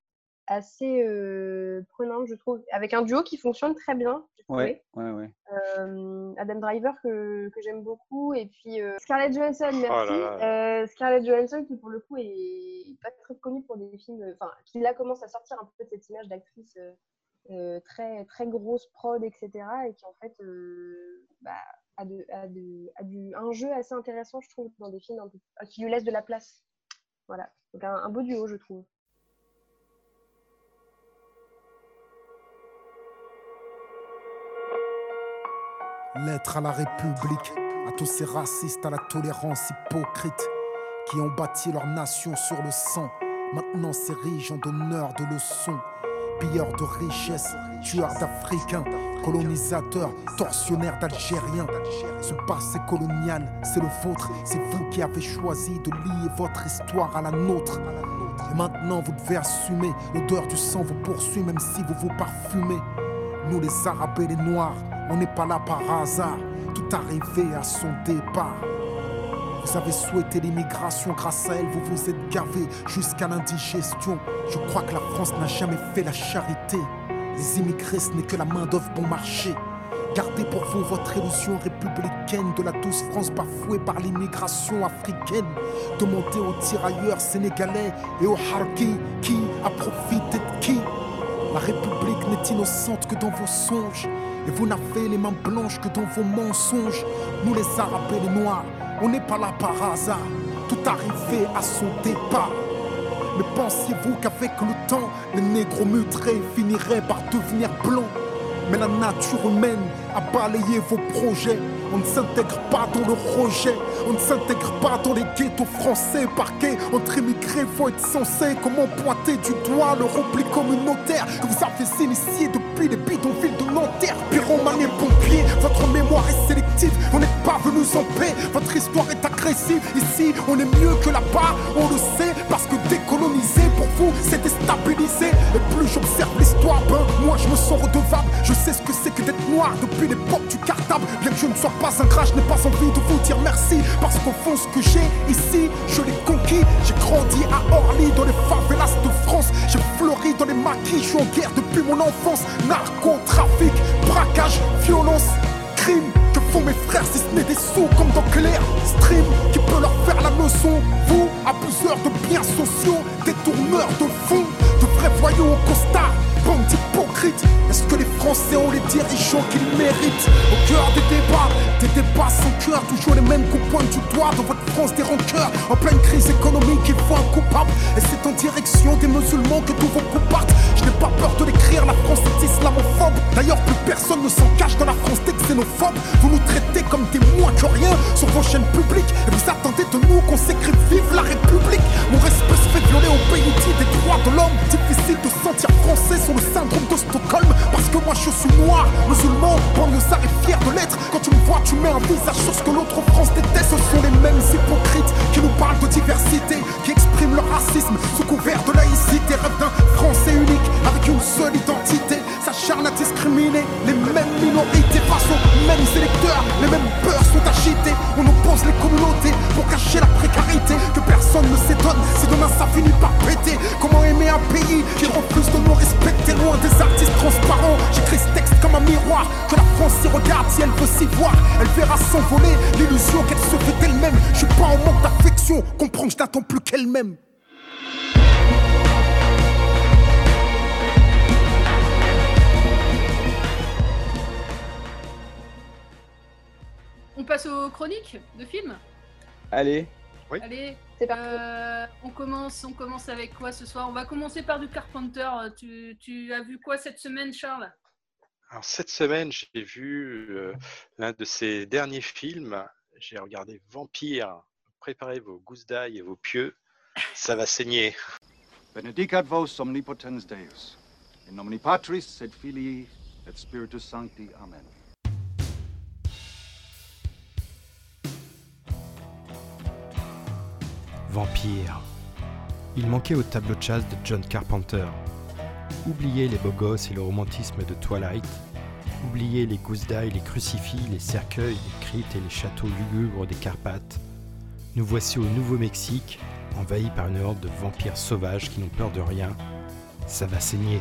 assez euh, prenante, je trouve, avec un duo qui fonctionne très bien. Ouais, ouais, ouais. Euh, Adam Driver que, que j'aime beaucoup et puis euh, Scarlett Johansson Oh merci là là. Euh, Scarlett Johansson qui pour le coup est pas très connue pour des films enfin qui là commence à sortir un peu de cette image d'actrice très très grosse prod etc et qui en fait euh, bah, a, de, a, de- a du, un jeu assez intéressant je trouve dans des films un peu, qui lui laisse de la place voilà donc un, un beau duo je trouve Lettre à la République, à tous ces racistes, à la tolérance hypocrite, qui ont bâti leur nation sur le sang, maintenant s'érigent en donneurs de leçons, pilleurs de richesses, tueurs d'Africains, colonisateurs, tortionnaires d'Algériens. Ce passé colonial, c'est le vôtre, c'est vous qui avez choisi de lier votre histoire à la nôtre. Et maintenant vous devez assumer, l'odeur du sang vous poursuit même si vous vous parfumez. Nous les Arabes et les Noirs, on n'est pas là par hasard, tout arrivé à son départ. Vous avez souhaité l'immigration, grâce à elle vous vous êtes gavé jusqu'à l'indigestion. Je crois que la France n'a jamais fait la charité. Les immigrés ce n'est que la main d'œuvre bon marché. Gardez pour vous votre illusion républicaine de la douce France bafouée par l'immigration africaine. Demandez aux tirailleurs sénégalais et aux harkis qui a profité de qui. La République n'est innocente que dans vos songes. Et vous n'avez les mains blanches que dans vos mensonges. Nous les Arabes les Noirs, on n'est pas là par hasard. Tout arrivé à son départ. Mais pensiez-vous qu'avec le temps, les négros mutrés finiraient par devenir blancs Mais la nature humaine a balayé vos projets. On ne s'intègre pas dans le rejet. On ne s'intègre pas dans les ghettos français. Parqués entre immigrés, faut être censé. Comment pointer du doigt le repli communautaire que vous avez initié depuis les bidonvilles de Nanterre. Pyromane et pompiers, votre mémoire est sélective. On n'est pas venus en paix. Votre histoire est agressive. Ici, on est mieux que là-bas. On le sait parce que décoloniser pour vous, c'est déstabiliser. Et plus j'observe l'histoire, ben, moi je me sens redevable. Je sais ce que c'est que d'être noir depuis l'époque du cartable. Bien que je ne sois pas un crash, n'ai pas envie de vous dire merci. Parce qu'au fond, ce que j'ai ici, je l'ai conquis. J'ai grandi à Orly, dans les favelas de France. J'ai fleuri dans les maquis, je suis en guerre depuis mon enfance. Narcotrafic, braquage, violence, crime. Que font mes frères si ce n'est des sous comme dans Claire Stream qui peut leur faire la leçon. Vous, abuseurs de biens sociaux, détourneurs de fonds, de vrais voyous au costard, bande d'hypocrites. Est-ce que les Français ont les dirigeants qu'ils toujours les mêmes qu'on pointe du doigt dans votre France des rancœurs. En pleine crise économique, il faut un coupable. Et c'est en direction des musulmans que tous vos coups partent. Je n'ai pas peur de l'écrire, la France est islamophobe. D'ailleurs, plus personne ne s'en cache dans la France des xénophobes. Vous nous traitez comme des moins que rien sur vos chaînes publiques. Et vous attendez de nous qu'on s'écrive Vive la République. Mon respect se fait violer au pays des droits de l'homme. Difficile de se sentir français sur le syndrome de Stockholm. Parce que moi je suis noir, musulman, banlieusard et fier de l'être. Quand tu vois, tu mets un visage sur ce que l'autre France déteste. Ce sont les mêmes hypocrites qui nous parlent de diversité, qui expriment leur racisme sous couvert de laïcité. Rêve d'un français unique avec une seule identité. S'acharne à discriminer les mêmes minorités face aux mêmes électeurs. Les mêmes peurs sont agités. On oppose les communautés pour cacher la précarité. Que personne ne s'étonne si demain ça finit par péter. Comment aimer un pays qui refuse de nous respecter? Loin des artistes transparents J'écris ce texte comme un miroir. France s'y regarde si elle veut s'y voir. Elle verra s'envoler l'illusion qu'elle se fait elle-même. Je suis pas en manque d'affection. Comprends que je n'attends plus qu'elle-même. On passe aux chroniques de films Allez. Allez, euh, on commence, on commence avec quoi ce soir? On va commencer par du Carpenter. Tu, tu as vu quoi cette semaine, Charles? Alors, cette semaine, j'ai vu euh, l'un de ses derniers films. J'ai regardé Vampire. Préparez vos gousses d'ail et vos pieux. Ça va saigner. Benedicat vos omnipotens Deus. In nomine Patris et Filii et Spiritus Sancti. Amen. Vampire. Il manquait au tableau de chasse de John Carpenter. Oubliez les beaux gosses et le romantisme de Twilight. Oubliez les d'ail, les crucifix, les cercueils, les cryptes et les châteaux lugubres des Carpates. Nous voici au Nouveau-Mexique, envahis par une horde de vampires sauvages qui n'ont peur de rien. Ça va saigner.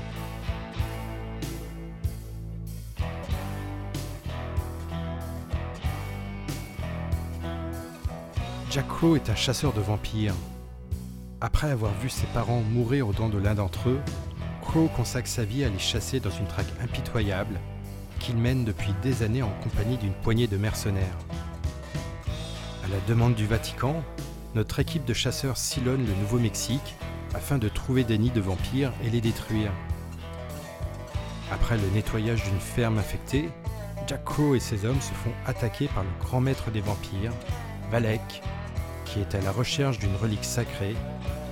Jack Crow est un chasseur de vampires. Après avoir vu ses parents mourir aux dents de l'un d'entre eux, Crow consacre sa vie à les chasser dans une traque impitoyable qu'il mène depuis des années en compagnie d'une poignée de mercenaires. À la demande du Vatican, notre équipe de chasseurs sillonne le Nouveau-Mexique afin de trouver des nids de vampires et les détruire. Après le nettoyage d'une ferme infectée, Jack et ses hommes se font attaquer par le grand maître des vampires, Valek, qui est à la recherche d'une relique sacrée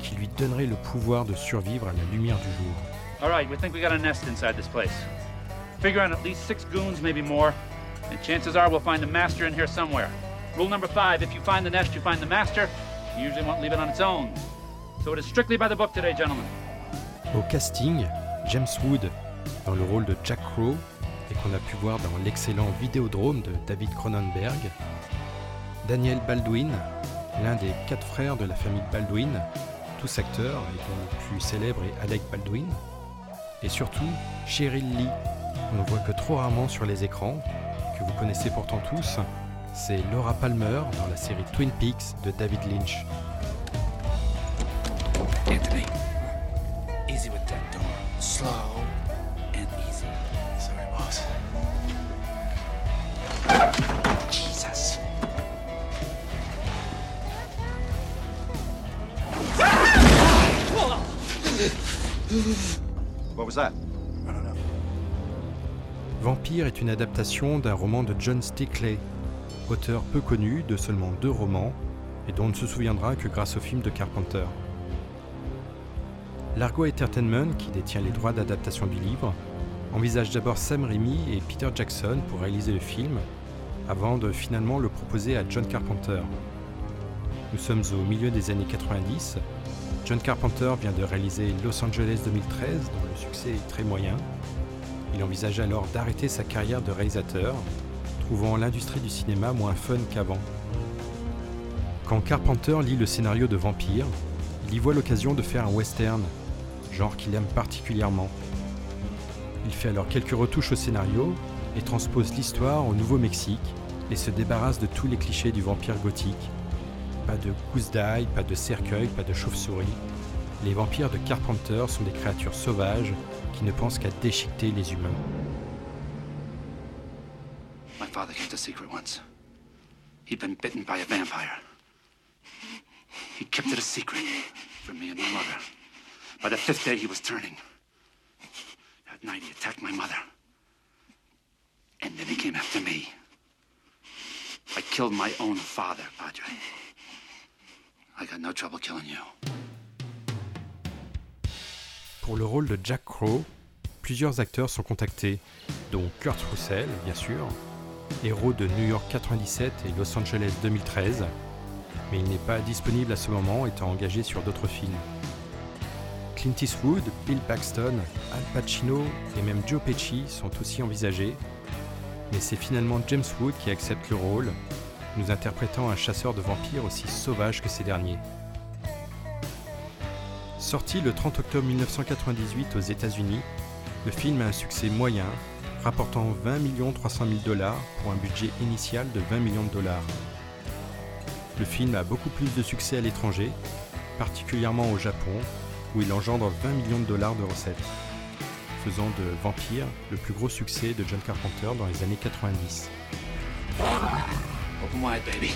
qui lui donnerait le pouvoir de survivre à la lumière du jour. All right, we think we got a nest inside this place. Figure on at least six goons, maybe more, and chances are we'll find the master in here somewhere. Rule number five, if you find the nest, you find the master. You usually won't leave it on its own. So it is strictly by the book today, gentlemen. Au casting, James Wood dans le rôle de Jack Crow et qu'on a pu voir dans l'excellent Vidéodrome de David Cronenberg. Daniel Baldwin, l'un des quatre frères de la famille Baldwin, tous acteurs et dont le plus célèbre est Alec Baldwin. Et surtout, Cheryl Lee, qu'on ne voit que trop rarement sur les écrans, que vous connaissez pourtant tous, c'est Laura Palmer dans la série Twin Peaks de David Lynch. Anthony, easy with that door. Slow and easy. Sorry, boss. Jesus. Was that? Vampire est une adaptation d'un roman de John Stickley, auteur peu connu de seulement deux romans et dont on ne se souviendra que grâce au film de Carpenter. Largo Entertainment, qui détient les droits d'adaptation du livre, envisage d'abord Sam Raimi et Peter Jackson pour réaliser le film, avant de finalement le proposer à John Carpenter. Nous sommes au milieu des années 90. John Carpenter vient de réaliser Los Angeles 2013, dont le succès très moyen. Il envisage alors d'arrêter sa carrière de réalisateur, trouvant l'industrie du cinéma moins fun qu'avant. Quand Carpenter lit le scénario de Vampire, il y voit l'occasion de faire un western, genre qu'il aime particulièrement. Il fait alors quelques retouches au scénario et transpose l'histoire au Nouveau-Mexique et se débarrasse de tous les clichés du vampire gothique. Pas de gousse d'ail, pas de cercueil, pas de chauve-souris. Les vampires de Carpenter sont des créatures sauvages qui ne pensent qu'à déchiqueter les humains. My father kept a secret once. He'd been bitten by a vampire. He kept it a secret from me and my mother. By the fifth day, he was turning. At night, he attacked my mother. And then he came after me. I killed my own father, Padre. I got no trouble killing you. Pour le rôle de Jack Crow, plusieurs acteurs sont contactés, dont Kurt Russell, bien sûr, héros de New York 97 et Los Angeles 2013, mais il n'est pas disponible à ce moment étant engagé sur d'autres films. Clint Eastwood, Bill Paxton, Al Pacino et même Joe Pesci sont aussi envisagés, mais c'est finalement James Wood qui accepte le rôle, nous interprétant un chasseur de vampires aussi sauvage que ces derniers. Sorti le 30 octobre 1998 aux États-Unis, le film a un succès moyen, rapportant 20 300 000 dollars pour un budget initial de 20 millions de dollars. Le film a beaucoup plus de succès à l'étranger, particulièrement au Japon, où il engendre 20 millions de dollars de recettes, faisant de Vampire le plus gros succès de John Carpenter dans les années 90. Open wide, baby.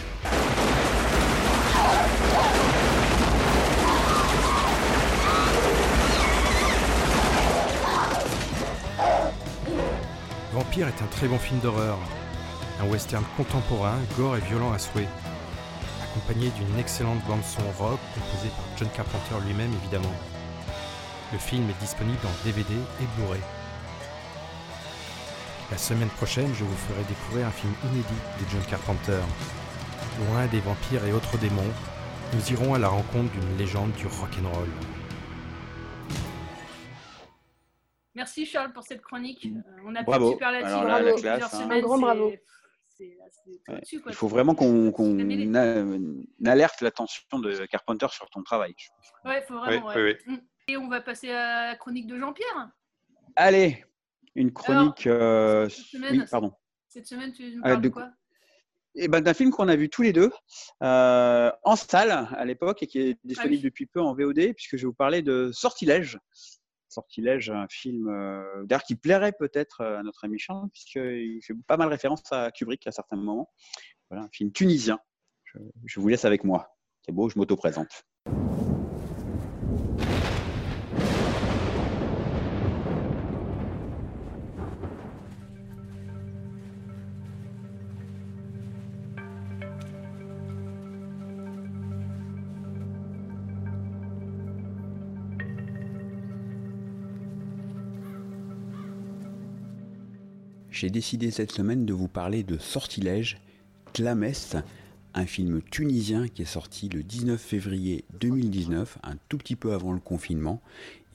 Vampire est un très bon film d'horreur, un western contemporain, gore et violent à souhait, accompagné d'une excellente bande-son rock composée par John Carpenter lui-même évidemment. Le film est disponible en DVD et Blu-ray. La semaine prochaine, je vous ferai découvrir un film inédit de John Carpenter. Loin des vampires et autres démons, nous irons à la rencontre d'une légende du rock'n'roll. Merci Charles pour cette chronique. Euh, on a Bravo. superlatifs Alors là, la depuis classe, plusieurs hein. semaines, Un grand bravo. Ouais. quoi. Il faut vraiment qu'on a- alerte l'attention de Carpenter sur ton travail. Ouais, faut vraiment. Oui, ouais. oui, Mm. Et on va passer à la chronique de Jean-Pierre. Allez, une chronique. euh, Cette semaine, oui, pardon. Cette semaine, tu nous Ah, parles de- de quoi? Eh ben, d'un film qu'on a vu tous les deux euh, en salle à l'époque et qui est disponible depuis peu en VOD, puisque je vais vous parler de Sortilège. Sortilège, un film euh, qui plairait peut-être euh, à notre ami Charles, puisqu'il fait pas mal référence à Kubrick à certains moments. Voilà, un film tunisien. Je vous laisse avec moi. C'est beau, je m'auto-présente. J'ai décidé cette semaine de vous parler de Sortilège, Clames, un film tunisien qui est sorti le 19 février 2019, un tout petit peu avant le confinement,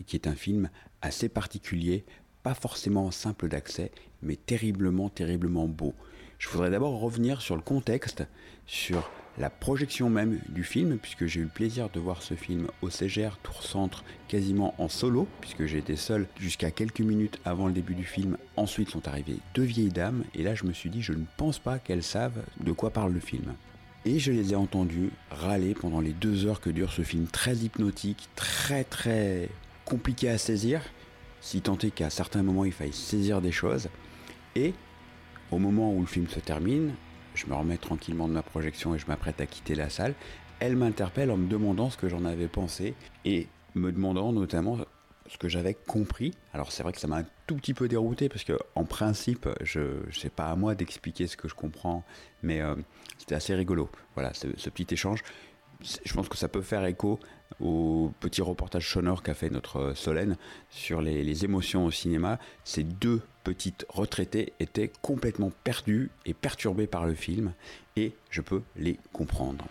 et qui est un film assez particulier, pas forcément simple d'accès, mais terriblement, terriblement beau. Je voudrais d'abord revenir sur le contexte, sur la projection même du film, puisque j'ai eu le plaisir de voir ce film au CGR Tour Centre quasiment en solo, puisque j'ai été seul jusqu'à quelques minutes avant le début du film. Ensuite sont arrivées deux vieilles dames, et là je me suis dit, je ne pense pas qu'elles savent de quoi parle le film. Et je les ai entendues râler pendant les deux heures que dure ce film très hypnotique, très très compliqué à saisir, si tant est qu'à certains moments il faille saisir des choses. Et au moment où le film se termine, je me remets tranquillement de ma projection et je m'apprête à quitter la salle. Elle m'interpelle en me demandant ce que j'en avais pensé et me demandant notamment ce que j'avais compris. Alors c'est vrai que ça m'a un tout petit peu dérouté parce que en principe, je sais pas à moi d'expliquer ce que je comprends, mais euh, c'était assez rigolo. Voilà, ce, ce petit échange. Je pense que ça peut faire écho au petit reportage sonore qu'a fait notre Solène sur les, les émotions au cinéma. Ces deux petites retraitées étaient complètement perdues et perturbées par le film, et je peux les comprendre.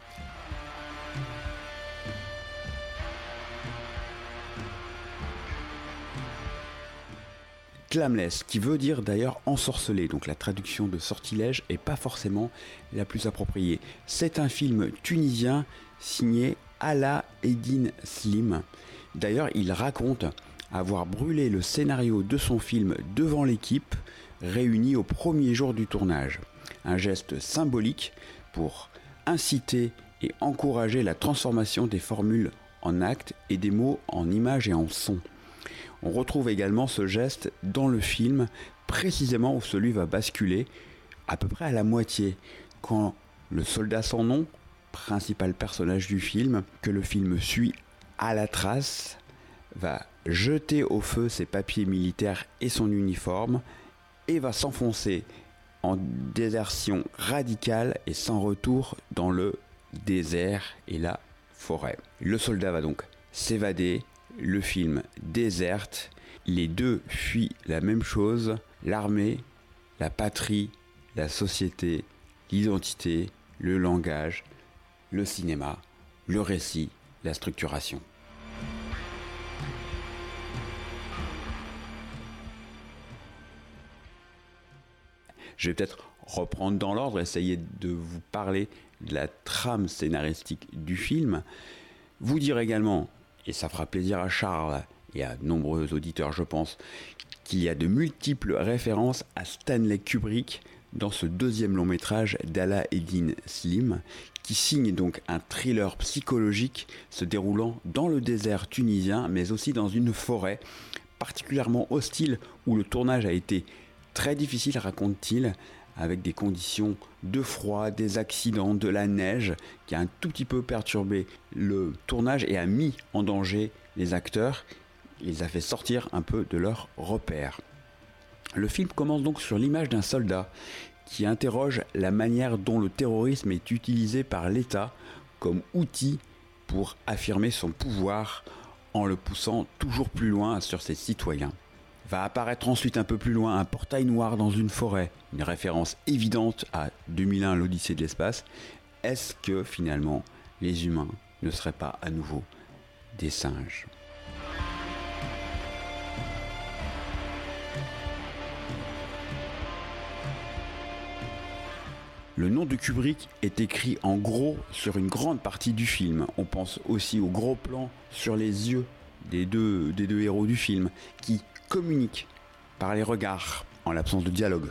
Clamless, qui veut dire d'ailleurs ensorcelé, donc la traduction de sortilège est pas forcément la plus appropriée. C'est un film tunisien signé Ala Eddin Slim. D'ailleurs, il raconte avoir brûlé le scénario de son film devant l'équipe réunie au premier jour du tournage. Un geste symbolique pour inciter et encourager la transformation des formules en actes et des mots en images et en sons. On retrouve également ce geste dans le film, précisément où celui va basculer à peu près à la moitié, quand le soldat sans nom, principal personnage du film, que le film suit à la trace, va jeter au feu ses papiers militaires et son uniforme et va s'enfoncer en désertion radicale et sans retour dans le désert et la forêt. Le soldat va donc s'évader, le film déserte, les deux fuient la même chose, l'armée, la patrie, la société, l'identité, le langage, le cinéma, le récit, la structuration. Je vais peut-être reprendre dans l'ordre, essayer de vous parler de la trame scénaristique du film. Vous dire également, et ça fera plaisir à Charles et à nombreux auditeurs, je pense, qu'il y a de multiples références à Stanley Kubrick dans ce deuxième long métrage d'Ala Eddin Slim, qui signe donc un thriller psychologique se déroulant dans le désert tunisien, mais aussi dans une forêt particulièrement hostile où le tournage a été très difficile, raconte-t-il, avec des conditions de froid, des accidents, de la neige, qui a un tout petit peu perturbé le tournage et a mis en danger les acteurs. Les a fait sortir un peu de leur repère. Le film commence donc sur l'image d'un soldat qui interroge la manière dont le terrorisme est utilisé par l'État comme outil pour affirmer son pouvoir en le poussant toujours plus loin sur ses citoyens. Va apparaître ensuite un peu plus loin un portail noir dans une forêt, une référence évidente à 2001 l'Odyssée de l'espace. Est-ce que finalement les humains ne seraient pas à nouveau des singes? Le nom de Kubrick est écrit en gros sur une grande partie du film. On pense aussi au gros plan sur les yeux des deux, héros du film qui communiquent par les regards en l'absence de dialogue.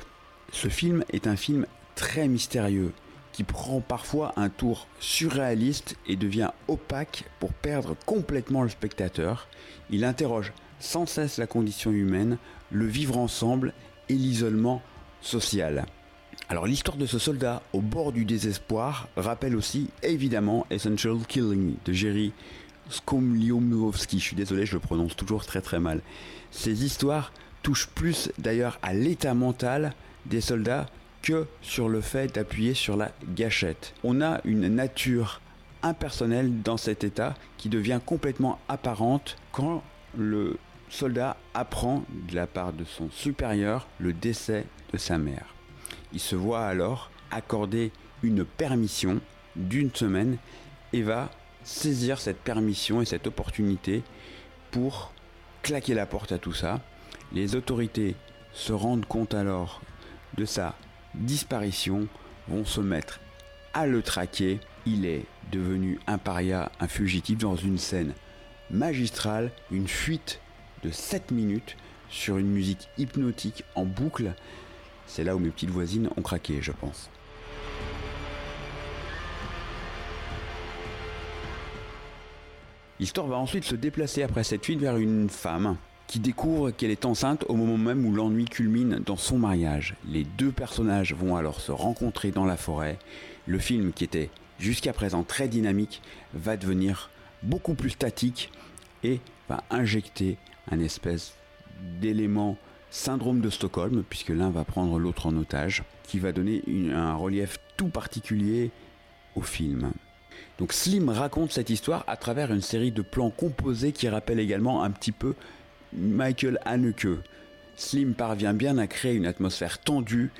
Ce film est un film très mystérieux qui prend parfois un tour surréaliste et devient opaque pour perdre complètement le spectateur. Il interroge sans cesse la condition humaine, le vivre ensemble et l'isolement social. Alors l'histoire de ce soldat au bord du désespoir rappelle aussi évidemment Essential Killing de Jerry Skomliomowski. Je suis désolé, je le prononce toujours très très mal. Ces histoires touchent plus d'ailleurs à l'état mental des soldats que sur le fait d'appuyer sur la gâchette. On a une nature impersonnelle dans cet état qui devient complètement apparente quand le soldat apprend de la part de son supérieur le décès de sa mère. Il se voit alors accorder une permission d'une semaine et va saisir cette permission et cette opportunité pour claquer la porte à tout ça. Les autorités se rendent compte alors de sa disparition vont se mettre à le traquer. Il est devenu un paria, un fugitif dans une scène magistrale, une fuite de 7 minutes sur une musique hypnotique en boucle. C'est là où mes petites voisines ont craqué, je pense. L'histoire va ensuite se déplacer après cette fuite vers une femme qui découvre qu'elle est enceinte au moment même où l'ennui culmine dans son mariage. Les deux personnages vont alors se rencontrer dans la forêt. Le film qui était jusqu'à présent très dynamique va devenir beaucoup plus statique et va injecter un espèce d'élément syndrome de Stockholm, puisque l'un va prendre l'autre en otage, qui va donner un relief tout particulier au film. Donc Slim raconte cette histoire à travers une série de plans composés qui rappellent également un petit peu Michael Haneke. Slim parvient bien à créer une atmosphère tendue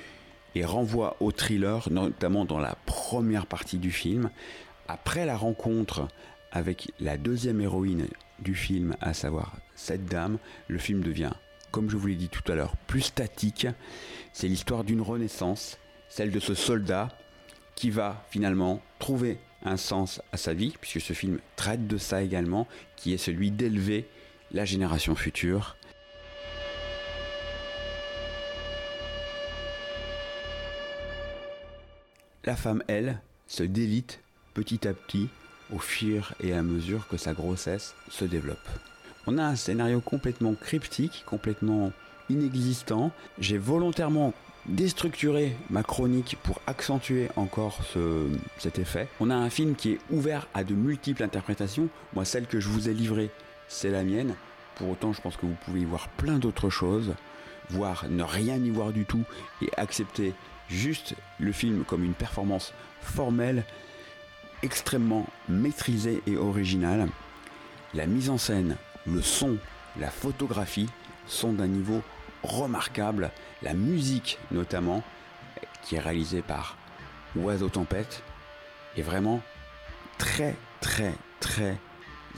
et renvoie au thriller, notamment dans la première partie du film. Après la rencontre avec la deuxième héroïne du film, à savoir cette dame, le film devient, comme je vous l'ai dit tout à l'heure, plus statique. C'est l'histoire d'une renaissance, celle de ce soldat qui va finalement trouver un sens à sa vie, puisque ce film traite de ça également, qui est celui d'élever la génération future. La femme, elle, se délite petit à petit au fur et à mesure que sa grossesse se développe. On a un scénario complètement cryptique, complètement inexistant. J'ai volontairement déstructurer ma chronique pour accentuer encore ce, cet effet. On a un film qui est ouvert à de multiples interprétations. Moi, celle que je vous ai livrée, c'est la mienne. Pour autant, je pense que vous pouvez y voir plein d'autres choses, voire ne rien y voir du tout et accepter juste le film comme une performance formelle, extrêmement maîtrisée et originale. La mise en scène, le son, la photographie sont d'un niveau remarquable. La musique notamment, qui est réalisée par Oiseau Tempête, est vraiment très très très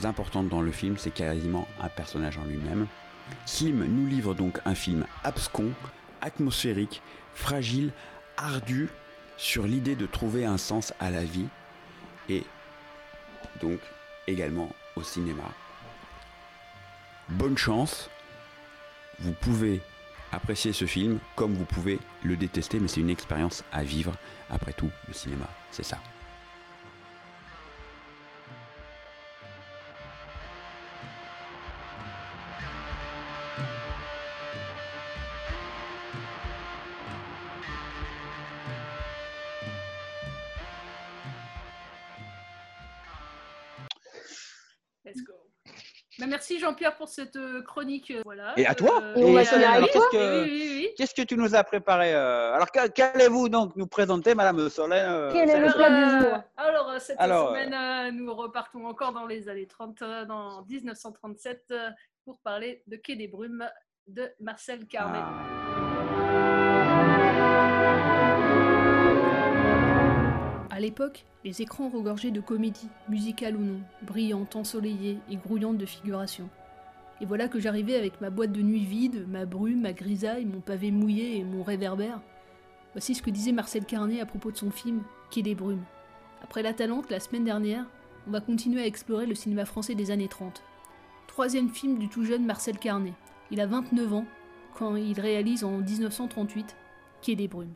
importante dans le film. C'est quasiment un personnage en lui-même. Slim nous livre donc un film abscon, atmosphérique, fragile, ardu sur l'idée de trouver un sens à la vie et donc également au cinéma. Bonne chance, vous pouvez apprécier ce film comme vous pouvez le détester, mais c'est une expérience à vivre. Après tout, le cinéma, c'est ça. Merci Jean-Pierre pour cette euh, chronique. euh, Voilà. Et à toi Euh, qu'est-ce que- oui, oui, oui. Qu'est-ce que tu nous as préparé euh, Alors, qu'a- qu'allez-vous donc nous présenter, Madame Solène Quel est le plat du jour Alors, cette Alors, semaine, nous repartons encore dans les années 30, euh, dans 1937, euh, pour parler de Quai des Brumes de Marcel Carnet. À l'époque, les écrans regorgeaient de comédies, musicales ou non, brillantes, ensoleillées et grouillantes de figurations. Et voilà que j'arrivais avec ma boîte de nuit vide, ma brume, ma grisaille, mon pavé mouillé et mon réverbère. Voici ce que disait Marcel Carnet à propos de son film Quai des Brumes. Après La Talente, la semaine dernière, on va continuer à explorer le cinéma français des années 30. Troisième film du tout jeune Marcel Carnet. Il a 29 ans quand il réalise en 1938 Quai des Brumes.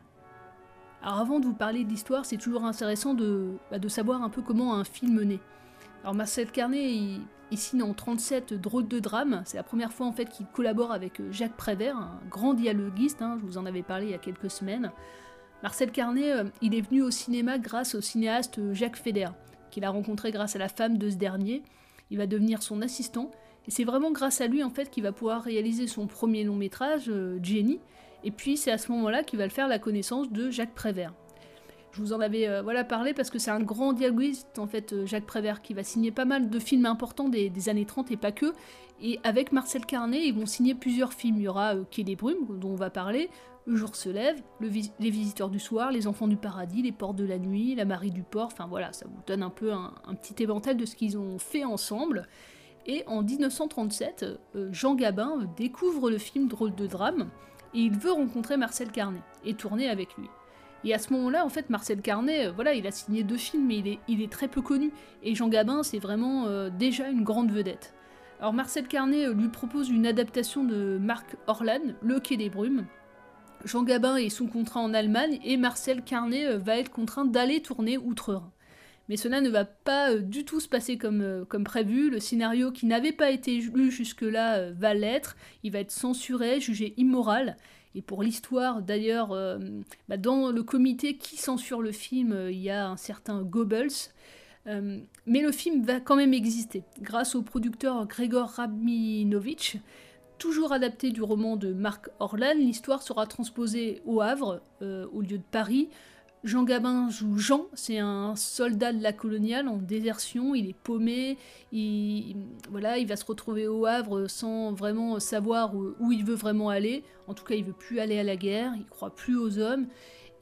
Alors avant de vous parler de l'histoire, c'est toujours intéressant de, bah, de savoir un peu comment un film naît. Alors Marcel Carnet, il, signe en 37 Drôle de drame. C'est la première fois en fait qu'il collabore avec euh, Jacques Prévert, un grand dialoguiste. hein, je vous en avais parlé il y a quelques semaines. Marcel Carnet, euh, il est venu au cinéma grâce au cinéaste euh, Jacques Feder, qu'il a rencontré grâce à la femme de ce dernier. Il va devenir son assistant. Et c'est vraiment grâce à lui en fait qu'il va pouvoir réaliser son premier long métrage, Jenny. Et puis c'est à ce moment-là qu'il va le faire la connaissance de Jacques Prévert. Je vous en avais euh, voilà parlé parce que c'est un grand dialoguiste en fait, euh, Jacques Prévert, qui va signer pas mal de films importants des, années 30 et pas que. Et avec Marcel Carnet, ils vont signer plusieurs films. Il y aura euh, Quai des Brumes, dont on va parler, Le jour se lève, Les visiteurs du soir, Les enfants du paradis, Les portes de la nuit, La Marie du port. Enfin voilà, ça vous donne un peu un, petit éventail de ce qu'ils ont fait ensemble. Et en 1937, euh, Jean Gabin découvre le film Drôle de drame et il veut rencontrer Marcel Carnet et tourner avec lui. Et à ce moment-là, en fait, Marcel Carnet, euh, voilà, il a signé deux films, mais il est, très peu connu. Et Jean Gabin, c'est vraiment euh, déjà une grande vedette. Alors Marcel Carnet euh, lui propose une adaptation de Marc Orlan, Le Quai des Brumes. Jean Gabin est sous contrat en Allemagne et Marcel Carnet va être contraint d'aller tourner Outre-Rhin. Mais cela ne va pas du tout se passer comme, comme prévu. Le scénario qui n'avait pas été lu jusque-là va l'être. Il va être censuré, jugé immoral. Et pour l'histoire, d'ailleurs, euh, bah, dans le comité qui censure le film, euh, il y a un certain Goebbels. Euh, mais le film va quand même exister, grâce au producteur Gregor Rabinovich. Toujours adapté du roman de Marc Orlan, l'histoire sera transposée au Havre, au lieu de Paris, Jean Gabin joue Jean, c'est un soldat de la coloniale en désertion, il est paumé, il, voilà, il va se retrouver au Havre sans vraiment savoir où, il veut vraiment aller. En tout cas, il veut plus aller à la guerre, il croit plus aux hommes.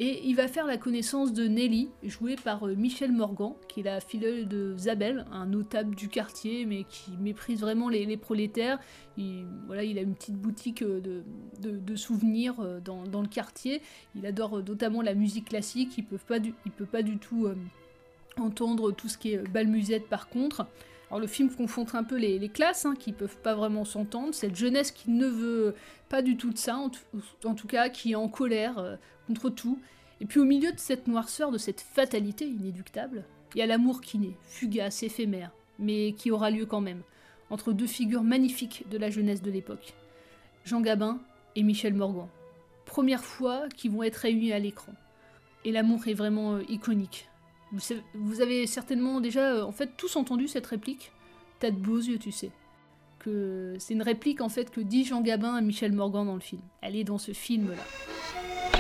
Et il va faire la connaissance de Nelly, jouée par euh, Michel Morgan, qui est la filleule de Zabel, un notable du quartier, mais qui méprise vraiment les, prolétaires. Il, voilà, il a une petite boutique euh, de, souvenirs euh, dans, le quartier. Il adore notamment la musique classique. Il ne peut pas du tout entendre tout ce qui est bal musette par contre. Alors le film confronte un peu les, classes hein, qui peuvent pas vraiment s'entendre, cette jeunesse qui ne veut pas du tout de ça, en, tout cas qui est en colère contre tout. Et puis au milieu de cette noirceur, de cette fatalité inéductable, il y a l'amour qui naît, fugace, éphémère, mais qui aura lieu quand même, entre deux figures magnifiques de la jeunesse de l'époque, Jean Gabin et Michel Morgan. Première fois qu'ils vont être réunis à l'écran. Et l'amour est vraiment euh, iconique. Vous, avez certainement déjà, euh, en fait, tous entendu cette réplique. T'as de beaux yeux, tu sais. Que c'est une réplique en fait que dit Jean Gabin à Michel Morgan dans le film. Elle est dans ce film-là.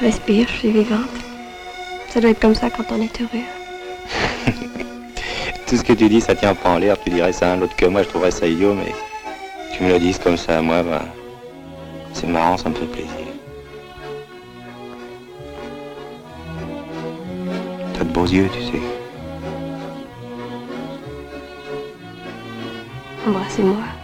Je respire, je suis vivante. Ça doit être comme ça quand on est heureux. Tout ce que tu dis, ça tient pas en l'air. Tu dirais ça à un autre que moi, je trouverais ça idiot, mais tu me le dises comme ça à moi, bah, c'est marrant, ça me fait plaisir. T'as de beaux yeux, tu sais. Embrassez-moi.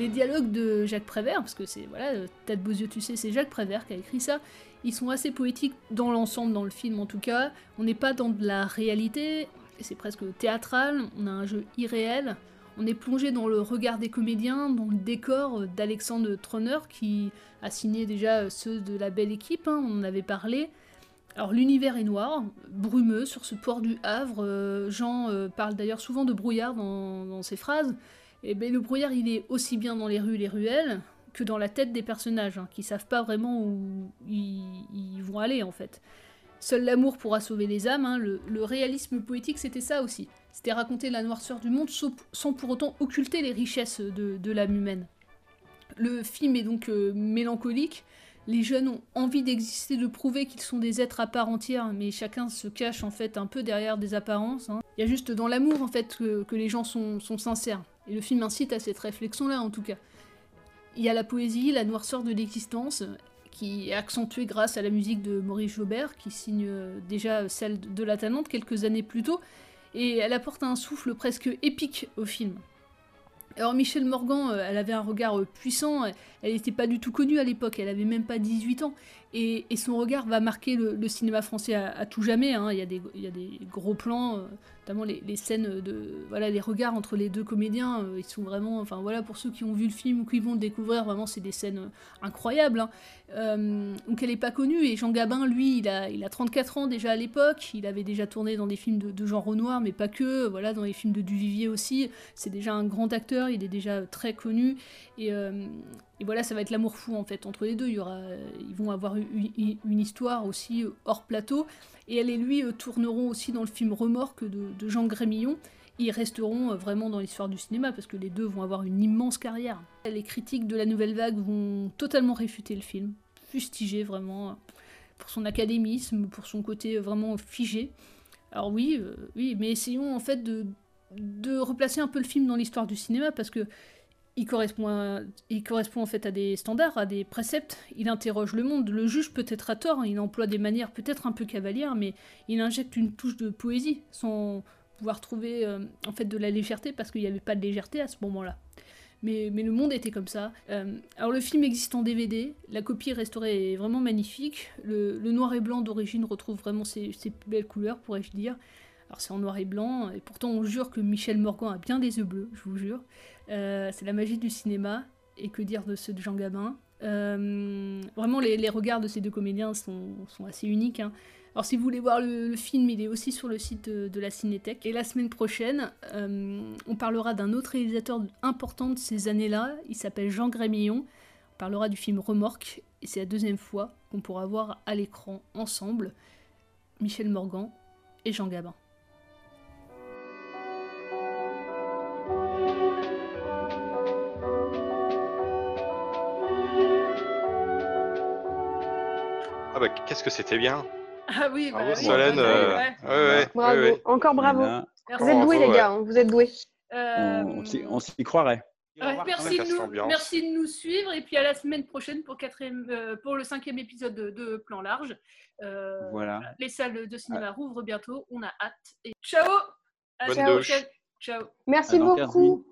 Les dialogues de Jacques Prévert, parce que c'est, voilà, Tête beaux yeux, tu sais, c'est Jacques Prévert qui a écrit ça, ils sont assez poétiques dans l'ensemble, dans le film en tout cas. On n'est pas dans de la réalité, c'est presque théâtral, on a un jeu irréel, on est plongé dans le regard des comédiens, dans le décor d'Alexandre Troner, qui a signé déjà ceux de la belle équipe, hein, on en avait parlé. Alors l'univers est noir, brumeux sur ce port du Havre. Euh, Jean euh, parle d'ailleurs souvent de brouillard dans ses phrases. Et eh ben, le brouillard, il est aussi bien dans les rues, les ruelles, que dans la tête des personnages, hein, qui savent pas vraiment où ils, vont aller en fait. Seul l'amour pourra sauver les âmes, hein. le, réalisme poétique c'était ça aussi. C'était raconter la noirceur du monde sans, pour autant occulter les richesses de, l'âme humaine. Le film est donc euh, mélancolique, les jeunes ont envie d'exister, de prouver qu'ils sont des êtres à part entière, mais chacun se cache en fait un peu derrière des apparences. Hein. Il y a juste dans l'amour en fait que, les gens sont sincères. Et le film incite à cette réflexion-là, en tout cas. Il y a la poésie, la noirceur de l'existence, qui est accentuée grâce à la musique de Maurice Jaubert, qui signe euh, déjà celle de La Talente quelques années plus tôt, et elle apporte un souffle presque épique au film. Alors Michel Morgan, euh, elle avait un regard euh, puissant, elle n'était pas du tout connue à l'époque, elle avait même pas 18 ans, et, son regard va marquer le, cinéma français à, tout jamais. Hein. Il, y a des, gros plans, notamment les, scènes de voilà les regards entre les deux comédiens euh, ils sont vraiment enfin voilà pour ceux qui ont vu le film ou qui vont le découvrir vraiment c'est des scènes euh, incroyables hein. euh, donc elle est pas connue et Jean Gabin lui il a il a 34 ans déjà à l'époque il avait déjà tourné dans des films de, genre Renoir mais pas que voilà dans les films de Duvivier aussi c'est déjà un grand acteur il est déjà très connu et, et voilà ça va être l'amour fou en fait entre les deux il y aura ils vont avoir une, une histoire aussi hors plateau et elle et lui euh, tourneront aussi dans le film Remorque de, Jean Grémillon. Ils resteront euh, vraiment dans l'histoire du cinéma parce que les deux vont avoir une immense carrière. Les critiques de la nouvelle vague vont totalement réfuter le film, fustiger vraiment euh, pour son académisme, pour son côté vraiment figé. Alors oui, oui, mais essayons en fait de, de replacer un peu le film dans l'histoire du cinéma parce que il correspond, en fait à des standards, à des préceptes, il interroge le monde, le juge peut-être à tort, il emploie des manières peut-être un peu cavalières, mais il injecte une touche de poésie, sans pouvoir trouver euh, en fait de la légèreté, parce qu'il n'y avait pas de légèreté à ce moment-là. Mais, le monde était comme ça. Euh, alors le film existe en DVD, la copie restaurée est vraiment magnifique. Le, le noir et blanc d'origine retrouve vraiment ses, ses plus belles couleurs, pourrais-je dire. Alors c'est en noir et blanc, et pourtant on jure que Michel Morgan a bien des yeux bleus, je vous jure. Euh, c'est la magie du cinéma, et que dire de ceux de Jean Gabin. Euh, vraiment, les, regards de ces deux comédiens sont, assez uniques. hein. Alors si vous voulez voir le, film, il est aussi sur le site de, de la Cinétech. Et la semaine prochaine, euh, on parlera d'un autre réalisateur important de ces années-là. Il s'appelle Jean Grémillon. On parlera du film Remorque. Et c'est la deuxième fois qu'on pourra voir à l'écran ensemble Michel Morgan et Jean Gabin. Bah qu'est-ce que c'était bien. Ah oui, bah Bravo oui, Solène. euh, ouais. ouais, ouais, Bravo, ouais, ouais. encore bravo. Voilà. Vous êtes doués, les gars, hein, vous êtes doués. Euh, On, on s'y- on s'y croirait. ouais, merci, de nous, l'ambiance. merci de nous suivre et puis à la semaine prochaine pour, quatrième, euh, pour le cinquième épisode de, de Plan Large. Euh, Voilà. Les salles de cinéma rouvrent bientôt, on a hâte. Et ciao À Bonne. Ciao Merci À dans 15 beaucoup.